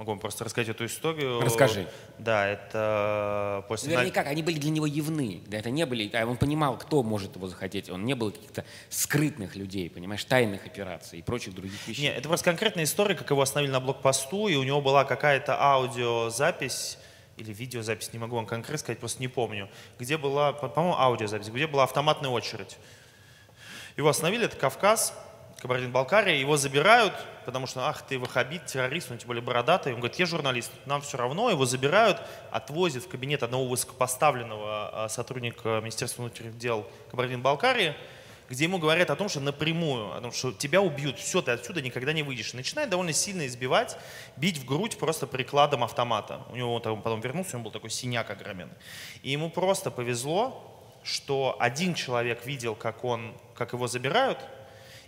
Могу вам просто рассказать эту историю. Расскажи. Да, это после... на- Наверняка они были для него явны. Да, это не были, а он понимал, кто может его захотеть. Он не был каких-то скрытных людей, понимаешь, тайных операций и прочих других вещей. Не, это просто конкретная история, как его остановили на блокпосту, и у него была какая-то аудиозапись, или видеозапись, не могу вам конкретно сказать, просто не помню, где была, по- по-моему, аудиозапись, где была автоматная очередь. Его остановили, это Кавказ, Кабардино-Балкария, его забирают, потому что, ах, ты ваххабит, террорист, он тем более бородатый. Он говорит, я журналист, нам все равно. Его забирают, отвозят в кабинет одного высокопоставленного а, сотрудника Министерства внутренних дел Кабардино-Балкарии, где ему говорят о том, что напрямую, о том, что тебя убьют, все, ты отсюда никогда не выйдешь. И начинает довольно сильно избивать, бить в грудь просто прикладом автомата. У него он потом вернулся, у него был такой синяк огроменный. И ему просто повезло, что один человек видел, как, он, как его забирают,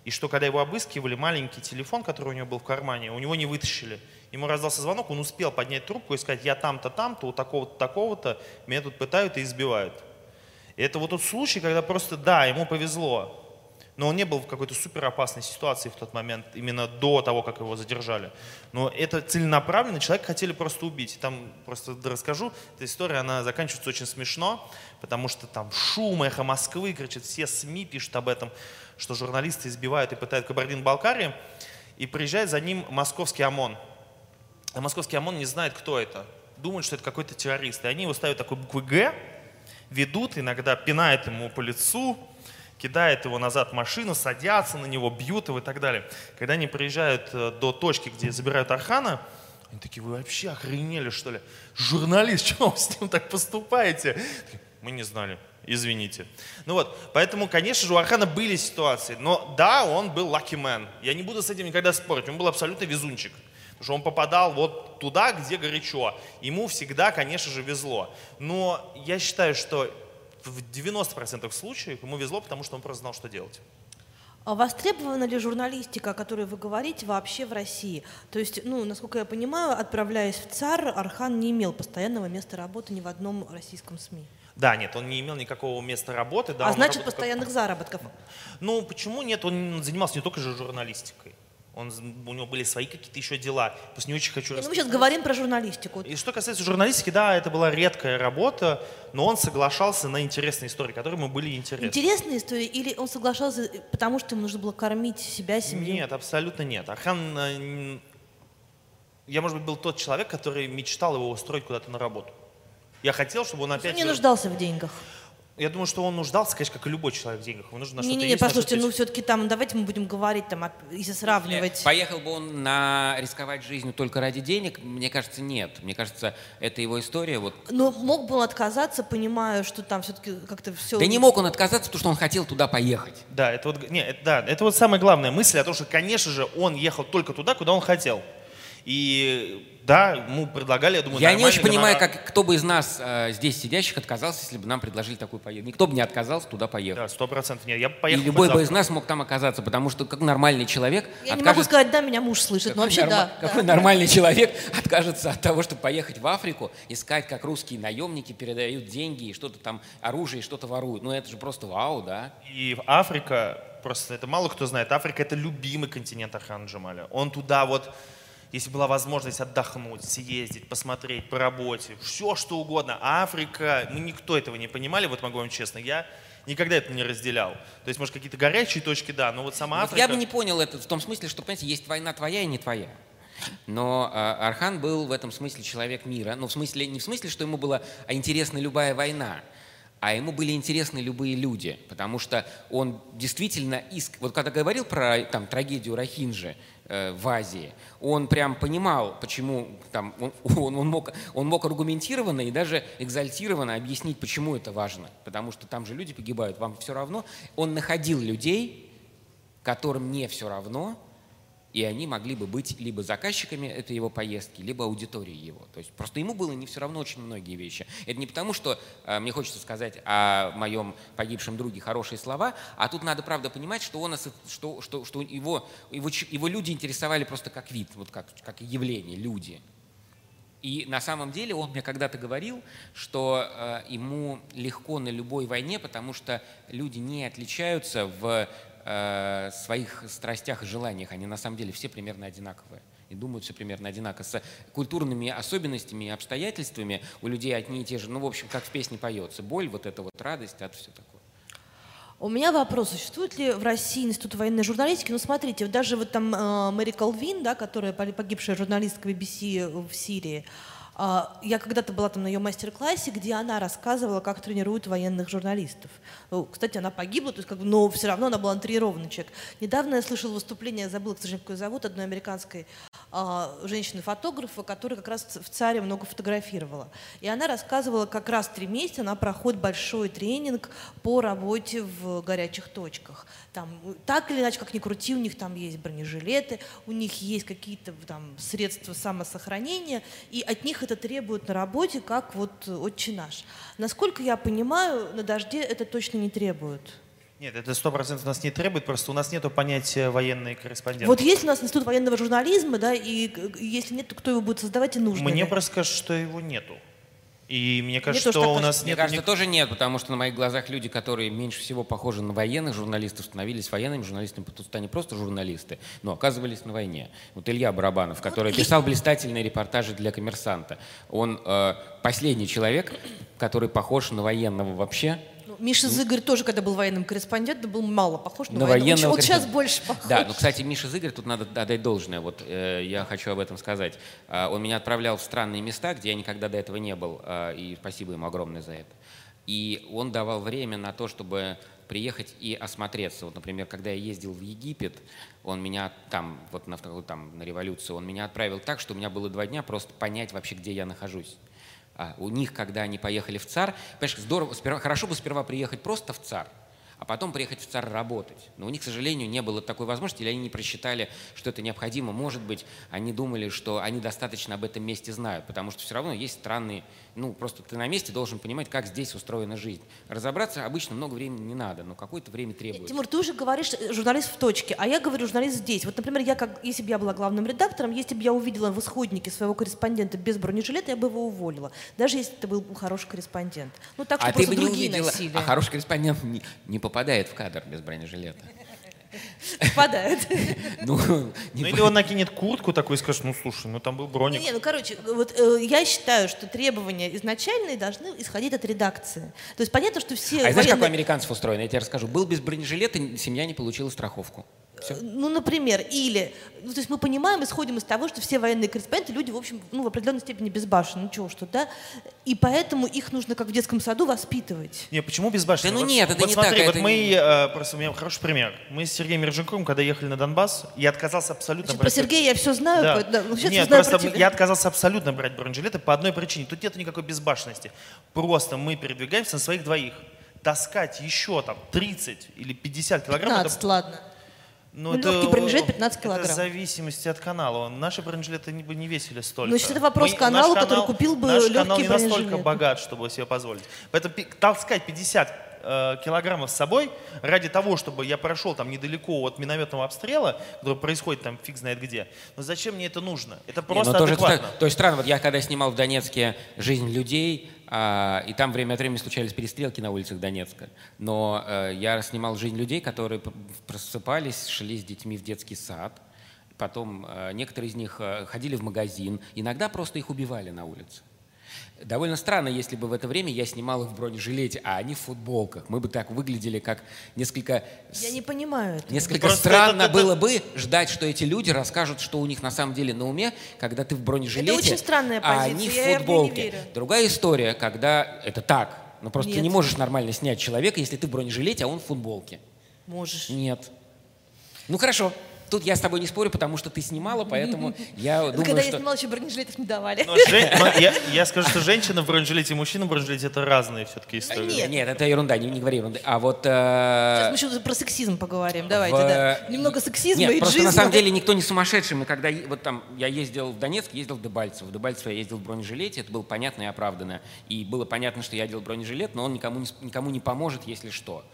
и что когда его обыскивали, маленький телефон, который у него был в кармане, у него не вытащили. Ему раздался звонок, он успел поднять трубку и сказать, я там-то, там-то, у такого-то, такого-то, меня тут пытают и избивают. И это вот тот случай, когда просто, да, ему повезло, но он не был в какой-то супер опасной ситуации в тот момент, именно до того, как его задержали. Но это целенаправленно, человека хотели просто убить. Там просто расскажу, эта история, она заканчивается очень смешно, потому что там шум, эхо Москвы, кричит, все СМИ пишут об этом, что журналисты избивают и пытают Кабардин-Балкарии, и приезжает за ним московский ОМОН. А московский ОМОН не знает, кто это. Думают, что это какой-то террорист. И они его ставят такой буквы «Г», ведут, иногда пинают ему по лицу, кидает его назад в машину, садятся на него, бьют его и так далее. Когда они приезжают э, до точки, где забирают Архана, они такие, вы вообще охренели, что ли? Журналист, что вы с ним так поступаете? Мы не знали, извините. Ну вот, поэтому, конечно же, у Архана были ситуации, но да, он был lucky man. Я не буду с этим никогда спорить, он был абсолютно везунчик. Потому что он попадал вот туда, где горячо. Ему всегда, конечно же, везло. Но я считаю, что в 90% случаев ему везло, потому что он просто знал, что делать. А востребована ли журналистика, о которой вы говорите, вообще в России? То есть, ну, насколько я понимаю, отправляясь в ЦАР, Архан не имел постоянного места работы ни в одном российском СМИ. Да, нет, он не имел никакого места работы. Да, а значит, работал постоянных как... заработков? Ну, почему нет? Он занимался не только же журналистикой. Он, у него были свои какие-то еще дела. Просто не очень хочу ну, мы сейчас говорим про журналистику. И что касается журналистики, да, это была редкая работа, но он соглашался на интересные истории, которые ему были интересны. Интересные истории или он соглашался, потому что ему нужно было кормить себя, семью? Нет, абсолютно нет. Архан, э, я, может быть, был тот человек, который мечтал его устроить куда-то на работу. Я хотел, чтобы он опять... Он не нуждался в деньгах. Я думаю, что он нуждался, конечно, как и любой человек в деньгах. Ему нужно не, не, не, послушайте, ну все-таки там, давайте мы будем говорить, там, если сравнивать. Поехал бы он на рисковать жизнью только ради денег? Мне кажется, нет. Мне кажется, это его история. Вот. Но мог бы он отказаться, понимая, что там все-таки как-то все... Да не мог он отказаться, потому что он хотел туда поехать. Да, это вот, не, это, да, это вот самая главная мысль о том, что, конечно же, он ехал только туда, куда он хотел. И да, ему предлагали, я думаю, Я не очень понимаю, как, кто бы из нас э, здесь сидящих отказался, если бы нам предложили такую поездку. Никто бы не отказался туда поехать. Да, сто процентов нет. Я поехал И любой бы из нас мог там оказаться, потому что как нормальный человек... Я откажет... не могу сказать, да, меня муж слышит, но вообще норма... да. Какой да. нормальный человек откажется от того, чтобы поехать в Африку, искать, как русские наемники передают деньги и что-то там, оружие, и что-то воруют. Ну это же просто вау, да? И Африка, просто это мало кто знает, Африка это любимый континент Архана Джамаля. Он туда вот если была возможность отдохнуть, съездить, посмотреть по работе, все что угодно. Африка, мы никто этого не понимали, вот могу вам честно, я никогда это не разделял. То есть, может, какие-то горячие точки, да, но вот сама Африка... Я бы не понял это в том смысле, что, понимаете, есть война твоя и не твоя. Но э, Архан был в этом смысле человек мира. Ну, в смысле, не в смысле, что ему была интересна любая война, а ему были интересны любые люди, потому что он действительно иск... Вот когда говорил про там, трагедию Рахинджи, в Азии, он прям понимал, почему там, он, он, он, мог, он мог аргументированно и даже экзальтированно объяснить, почему это важно. Потому что там же люди погибают, вам все равно. Он находил людей, которым не все равно, и они могли бы быть либо заказчиками этой его поездки, либо аудиторией его. То есть просто ему было не все равно очень многие вещи. Это не потому, что э, мне хочется сказать о моем погибшем друге хорошие слова, а тут надо, правда, понимать, что, он, что, что, что его, его, его люди интересовали просто как вид, вот как, как явление, люди. И на самом деле он мне когда-то говорил, что э, ему легко на любой войне, потому что люди не отличаются в э, своих страстях и желаниях, они на самом деле все примерно одинаковые и думают все примерно одинаково. С культурными особенностями и обстоятельствами у людей одни и те же, ну, в общем, как в песне поется, боль, вот эта вот радость, это все такое. У меня вопрос, существует ли в России институт военной журналистики? Ну, смотрите, даже вот там э, Мэри Колвин, да, которая погибшая журналистка BBC в Сирии, а, я когда-то была там на ее мастер-классе, где она рассказывала, как тренируют военных журналистов. Ну, кстати, она погибла, то есть как бы, но все равно она была тренированный человек. Недавно я слышала выступление, забыла, к сожалению, как ее зовут, одной американской а, женщины-фотографа, которая как раз в ЦАРе много фотографировала. И она рассказывала, как раз три месяца она проходит большой тренинг по работе в горячих точках. Там, так или иначе, как ни крути, у них там есть бронежилеты, у них есть какие-то там средства самосохранения, и от них это требуют на работе, как вот «Отче наш». Насколько я понимаю, на «Дожде» это точно не требуют. Нет, это сто процентов нас не требует, просто у нас нет понятия военный корреспондент. Вот есть у нас институт военного журнализма, да, и если нет, то кто его будет создавать и нужно Мне ли? просто кажется, что его нету. И мне кажется, тоже что у нас кажется. Мне нет... кажется, ник- тоже нет, потому что на моих глазах люди, которые меньше всего похожи на военных журналистов, становились военными журналистами, потому что они просто журналисты, но оказывались на войне. Вот Илья Барабанов, который писал блистательные репортажи для «Коммерсанта», он э, последний человек, который похож на военного вообще, Ну, Миша Зыгорь тоже, когда был военным корреспондентом, был мало похож на, На военного. военного Он сейчас больше похож. Да, ну, кстати, Миша Зыгорь, тут надо отдать должное, вот э, я хочу об этом сказать. А, он меня отправлял в странные места, где я никогда до этого не был, а, и спасибо ему огромное за это. И он давал время на то, чтобы приехать и осмотреться. Вот, например, когда я ездил в Египет, он меня там, вот на, там, на революцию, он меня отправил так, что у меня было два дня просто понять вообще, где я нахожусь. А у них, когда они поехали в ЦАР, понимаешь, здорово, сперва, хорошо бы сперва приехать просто в ЦАР, а потом приехать в ЦАР работать. Но у них, к сожалению, не было такой возможности, или они не просчитали, что это необходимо. Может быть, они думали, что они достаточно об этом месте знают, потому что все равно есть странные, ну, просто ты на месте должен понимать, как здесь устроена жизнь. Разобраться обычно много времени не надо, но какое-то время требуется. Тимур, ты уже говоришь э, журналист в точке, а я говорю журналист здесь. Вот, например, я как, если бы я была главным редактором, если бы я увидела в исходнике своего корреспондента без бронежилета, я бы его уволила. Даже если это был хороший корреспондент. Ну так, что а ты бы не другие увидела, носили. а хороший корреспондент не, не попадает в кадр без бронежилета. Попадает. Ну, не Ну или он накинет куртку такой и скажет, ну слушай, ну там был броник. Не, ну короче, вот э, я считаю, что требования изначальные должны исходить от редакции. То есть понятно, что все А знаешь, как у военные- американцев устроено? Я тебе расскажу. Был без бронежилета, семья не получила страховку. Все. Ну, например, или, ну, то есть мы понимаем, исходим из того, что все военные корреспонденты люди, в общем, ну, в определенной степени безбашенные, ну, чего что, да, и поэтому их нужно, как в детском саду, воспитывать. Не, почему безбашенно? Да ну Вот- нет, это вот не смотри, так, Вот это мы, не- э, просто у меня хороший пример. Мы с Сергеем Мерженковым, когда ехали на Донбасс, я отказался абсолютно Значит, про брать- Сергея я все знаю, Да. да, ну, я Нет, знаю просто про я отказался абсолютно брать бронежилеты по одной причине. Тут нет никакой безбашенности. Просто мы передвигаемся на своих двоих. Таскать еще там 30 или 50 килограмм, это 15, ладно. Ну, Ну, это, легкий бронежилет 15 Это килограмм. в зависимости от канала. Наши бронежилеты не, бы не весили столько. Значит, это вопрос Мы- каналу, наш который купил бы Наш легкие канал не настолько бронежилеты. богат, чтобы себе позволить. Поэтому таскать 50 э, килограммов с собой ради того, чтобы я прошел там недалеко от минометного обстрела, который происходит там фиг знает где. Но зачем мне это нужно? Это Не, просто ну, тоже адекватно. то есть странно, вот я когда снимал в Донецке «Жизнь людей», и там время от времени случались перестрелки на улицах Донецка, но э, я снимал «Жизнь людей», которые просыпались, шли с детьми в детский сад, потом э, некоторые из них э, ходили в магазин, иногда просто их убивали на улице. Довольно странно, если бы в это время я снимал их в бронежилете, а они в футболках. Мы бы так выглядели, как несколько Я не понимаю этого. Несколько Просто странно это- это- было бы ждать, что эти люди расскажут, что у них на самом деле на уме, когда ты в бронежилете, Это очень странная а позиция, они в футболке. верю. Другая история, когда это так. Но просто ты Нет. не можешь нормально снять человека, если ты в бронежилете, а он в футболке. Можешь. Нет. Ну хорошо. Тут я с тобой не спорю, потому что ты снимала, поэтому я Ну, думаю, Когда я снимала, еще бронежилетов не давали. Но жен- но я, я скажу, что женщина в бронежилете и мужчина в бронежилете это разные все-таки истории. нет. Нет, это ерунда, не, не говори ерунды. А вот... э, Сейчас мы еще про сексизм поговорим. Давайте, в- да. Немного сексизма Нет, и просто джизма. на самом деле никто не сумасшедший. Мы когда вот там я ездил в Донецк, ездил в Дебальцево. В Дебальцево я ездил в бронежилете, это было понятно и оправданно. И было понятно, что я одел бронежилет, но он никому не, никому не поможет, если что.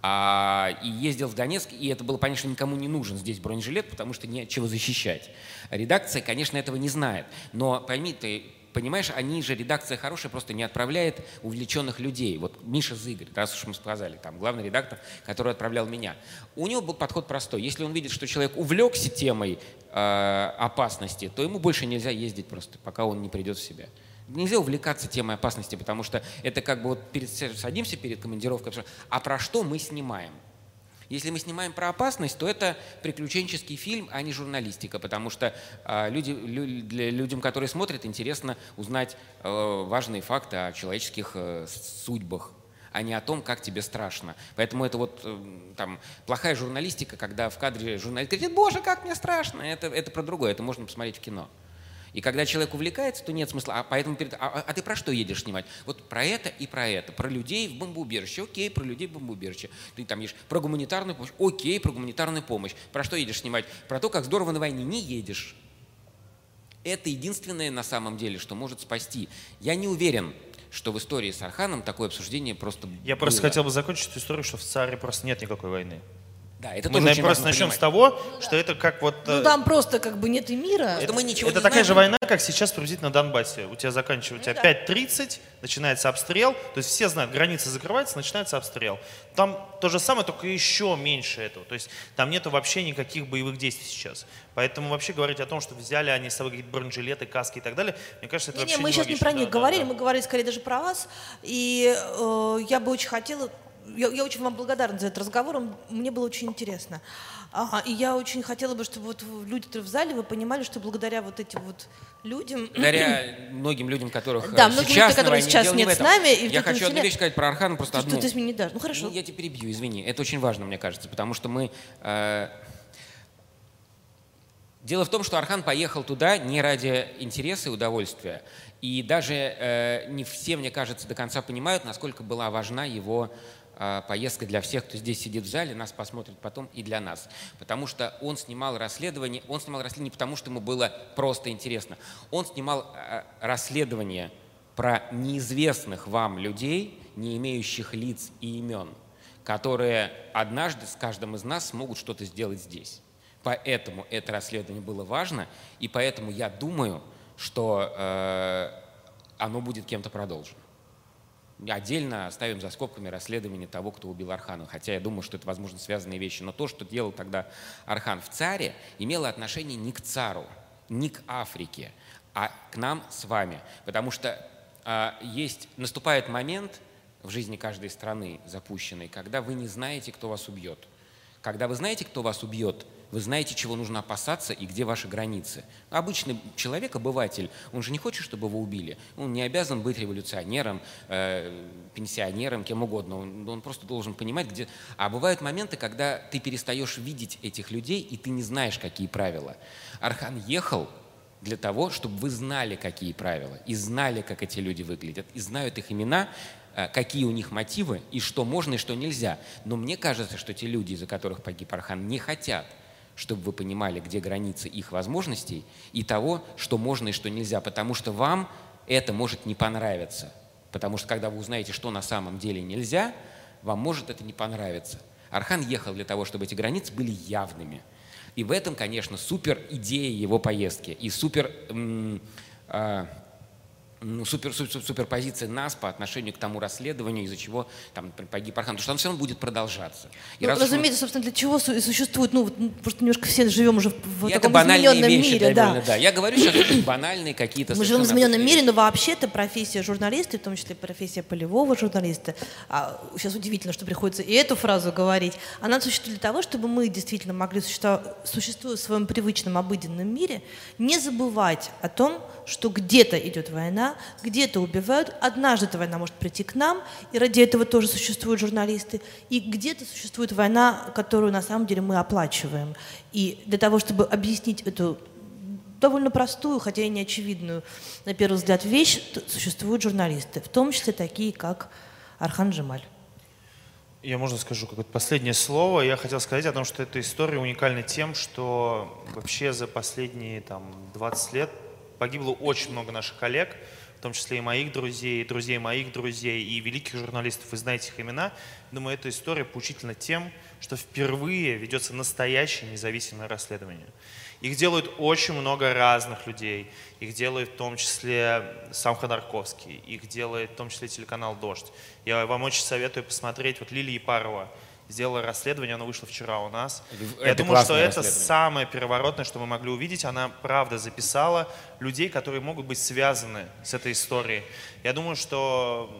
А, и ездил в Донецк, и это было понятно, что никому не нужен здесь бронежилет, потому что не защищать. Редакция, конечно, этого не знает. Но пойми ты, понимаешь, они же, редакция хорошая, просто не отправляет увлеченных людей. Вот Миша Зыгорь, раз уж мы сказали, там главный редактор, который отправлял меня. У него был подход простой. Если он видит, что человек увлекся темой э, опасности, то ему больше нельзя ездить просто, пока он не придет в себя. Нельзя увлекаться темой опасности, потому что это как бы вот перед, садимся перед командировкой, а про что мы снимаем? Если мы снимаем про опасность, то это приключенческий фильм, а не журналистика, потому что а, люди, лю- для людям, которые смотрят, интересно узнать э, важные факты о человеческих э, судьбах а не о том, как тебе страшно. Поэтому это вот э, там плохая журналистика, когда в кадре журналист говорит, боже, как мне страшно. Это, это про другое, это можно посмотреть в кино. И когда человек увлекается, то нет смысла. А поэтому перед- а, а- а ты про что едешь снимать? Вот про это и про это. Про людей в бомбоубежище. Окей, про людей в бомбоубежище. Ты там едешь про гуманитарную помощь. Окей, про гуманитарную помощь. Про что едешь снимать? Про то, как здорово на войне. Не едешь. Это единственное на самом деле, что может спасти. Я не уверен, что в истории с Арханом такое обсуждение просто Я просто было. хотел бы закончить эту историю, что в ЦАРе просто нет никакой войны. Да, это Мы, тоже очень просто начнем понимать. с того, что это как вот... Ну э, там просто как бы нет и мира. Это мы ничего это не такая знаем. же война, как сейчас приблизительно на Донбассе. У тебя заканчивается, у Ну тебя 5.30, начинается обстрел, то есть все знают, граница закрывается, начинается обстрел. Там то же самое, только еще меньше этого. То есть там нету вообще никаких боевых действий сейчас. Поэтому вообще говорить о том, что взяли они с собой какие-то бронежилеты, каски и так далее, мне кажется, это Не, не, вообще мы сейчас не про них Да, да, говорили, да. мы говорили скорее даже про вас. И э, я бы очень хотела, я, я очень вам благодарна за этот разговор, он- мне было очень интересно. Ага, и я очень хотела бы, чтобы вот люди, которые в зале, вы понимали, что благодаря вот этим вот людям... Благодаря многим людям, которых Да, э, многим сейчас людям, которых войне, сейчас не нет с нами, и Я хочу одну вещь сказать про Архана, просто Что одну. ты мне не дашь? Ну хорошо. Ну, я тебя перебью, извини. Это очень важно, мне кажется, потому что мы... э, Дело в том, что Архан поехал туда не ради интереса и удовольствия. И даже э, не все, мне кажется, до конца понимают, насколько была важна его поездка для всех, кто здесь сидит в зале, нас посмотрит потом и для нас. Потому что он снимал расследование, он снимал расследование не потому, что ему было просто интересно. Он снимал э, расследование про неизвестных вам людей, не имеющих лиц и имен, которые однажды с каждым из нас смогут что-то сделать здесь. Поэтому это расследование было важно, и поэтому я думаю, что э, оно будет кем-то продолжено. Отдельно оставим за скобками расследование того, кто убил Архана, хотя я думаю, что это, возможно, связанные вещи. Но то, что делал тогда Архан в царе, имело отношение не к цару, не к Африке, а к нам с вами. Потому что а, есть, наступает момент в жизни каждой страны запущенной, когда вы не знаете, кто вас убьет. Когда вы знаете, кто вас убьет, вы знаете, чего нужно опасаться и где ваши границы. Обычный человек, обыватель, он же не хочет, чтобы его убили. Он не обязан быть революционером, э, пенсионером, кем угодно. Он, он просто должен понимать, где... А бывают моменты, когда ты перестаешь видеть этих людей, и ты не знаешь, какие правила. Архан ехал для того, чтобы вы знали, какие правила, и знали, как эти люди выглядят, и знают их имена, э, какие у них мотивы, и что можно, и что нельзя. Но мне кажется, что те люди, из-за которых погиб Архан, не хотят, чтобы вы понимали, где границы их возможностей и того, что можно и что нельзя, потому что вам это может не понравиться. Потому что когда вы узнаете, что на самом деле нельзя, вам может это не понравиться. Архан ехал для того, чтобы эти границы были явными. И в этом, конечно, супер идея его поездки и супер, а, ну, супер, супер, суперпозиция нас по отношению к тому расследованию, из-за чего там погиб Архан, потому что он все равно будет продолжаться. И Ну, раз разумеется, собственно, для чего су- существует, ну, вот, ну, просто немножко все живем уже в, И это таком измененном вещи, мире, да. да. Я говорю сейчас банальные какие-то Мы живем в измененном мире, но вообще-то профессия журналиста, в том числе профессия полевого журналиста, а, сейчас удивительно, что приходится и эту фразу говорить, она существует для того, чтобы мы действительно могли, существовать, существуя в своем привычном обыденном мире, не забывать о том, что где-то идет война, где-то убивают, однажды эта война может прийти к нам, и ради этого тоже существуют журналисты, и где-то существует война, которую на самом деле мы оплачиваем. И для того, чтобы объяснить эту довольно простую, хотя и неочевидную, на первый взгляд, вещь, существуют журналисты, в том числе такие, как Архан Джемаль. Я, можно скажу какое-то последнее слово. Я хотел сказать о том, что эта история уникальна тем, что вообще за последние там, 20 лет погибло очень много наших коллег, в том числе и моих друзей, и друзей моих друзей, и великих журналистов, вы знаете их имена. Думаю, эта история поучительна тем, что впервые ведется настоящее независимое расследование. Их делают очень много разных людей. Их делает в том числе сам Ходорковский, их делает в том числе телеканал «Дождь». Я вам очень советую посмотреть. Вот Лилия Епарова сделала расследование, оно вышло вчера у нас. Я Это думаю, что это самое переворотное, что мы могли увидеть. Она, правда, записала людей, которые могут быть связаны с этой историей. Я думаю, что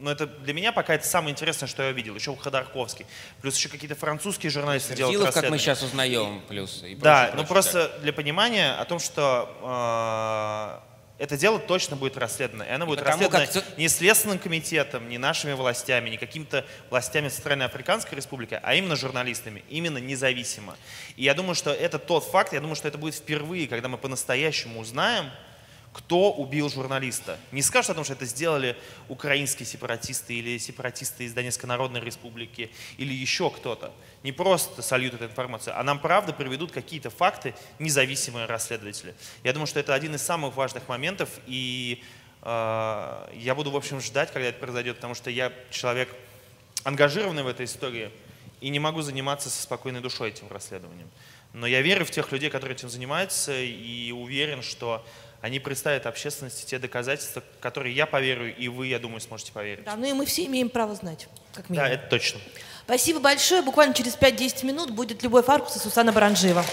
ну, это для меня пока это самое интересное, что я увидел. Еще Ходорковский. Плюс еще какие-то французские журналисты делают Силов, как мы сейчас узнаем, плюс. и Да, прочее, ну прочее, просто для понимания о том, что э, это дело точно будет расследовано. И оно будет потому расследовано как не Следственным комитетом, не нашими властями, не какими-то властями Центральноафриканской республики, а именно журналистами, именно независимо. И я думаю, что это тот факт, я думаю, что это будет впервые, когда мы по-настоящему узнаем, кто убил журналиста. Не скажут о том, что это сделали украинские сепаратисты или сепаратисты из Донецкой Народной Республики или еще кто-то. Не просто сольют эту информацию, а нам правда приведут какие-то факты независимые расследователи. Я думаю, что это один из самых важных моментов, и э, я буду, в общем, ждать, когда это произойдет, потому что я человек ангажированный в этой истории, и не могу заниматься со спокойной душой этим расследованием. Но я верю в тех людей, которые этим занимаются, и уверен, что они представят общественности те доказательства, которые я поверю, и вы, я думаю, сможете поверить. Да, ну и мы все имеем право знать, как Да, минимум. это точно. Спасибо большое. Буквально через 5-10 минут будет Любовь Аркус и Сусана Баранжиева.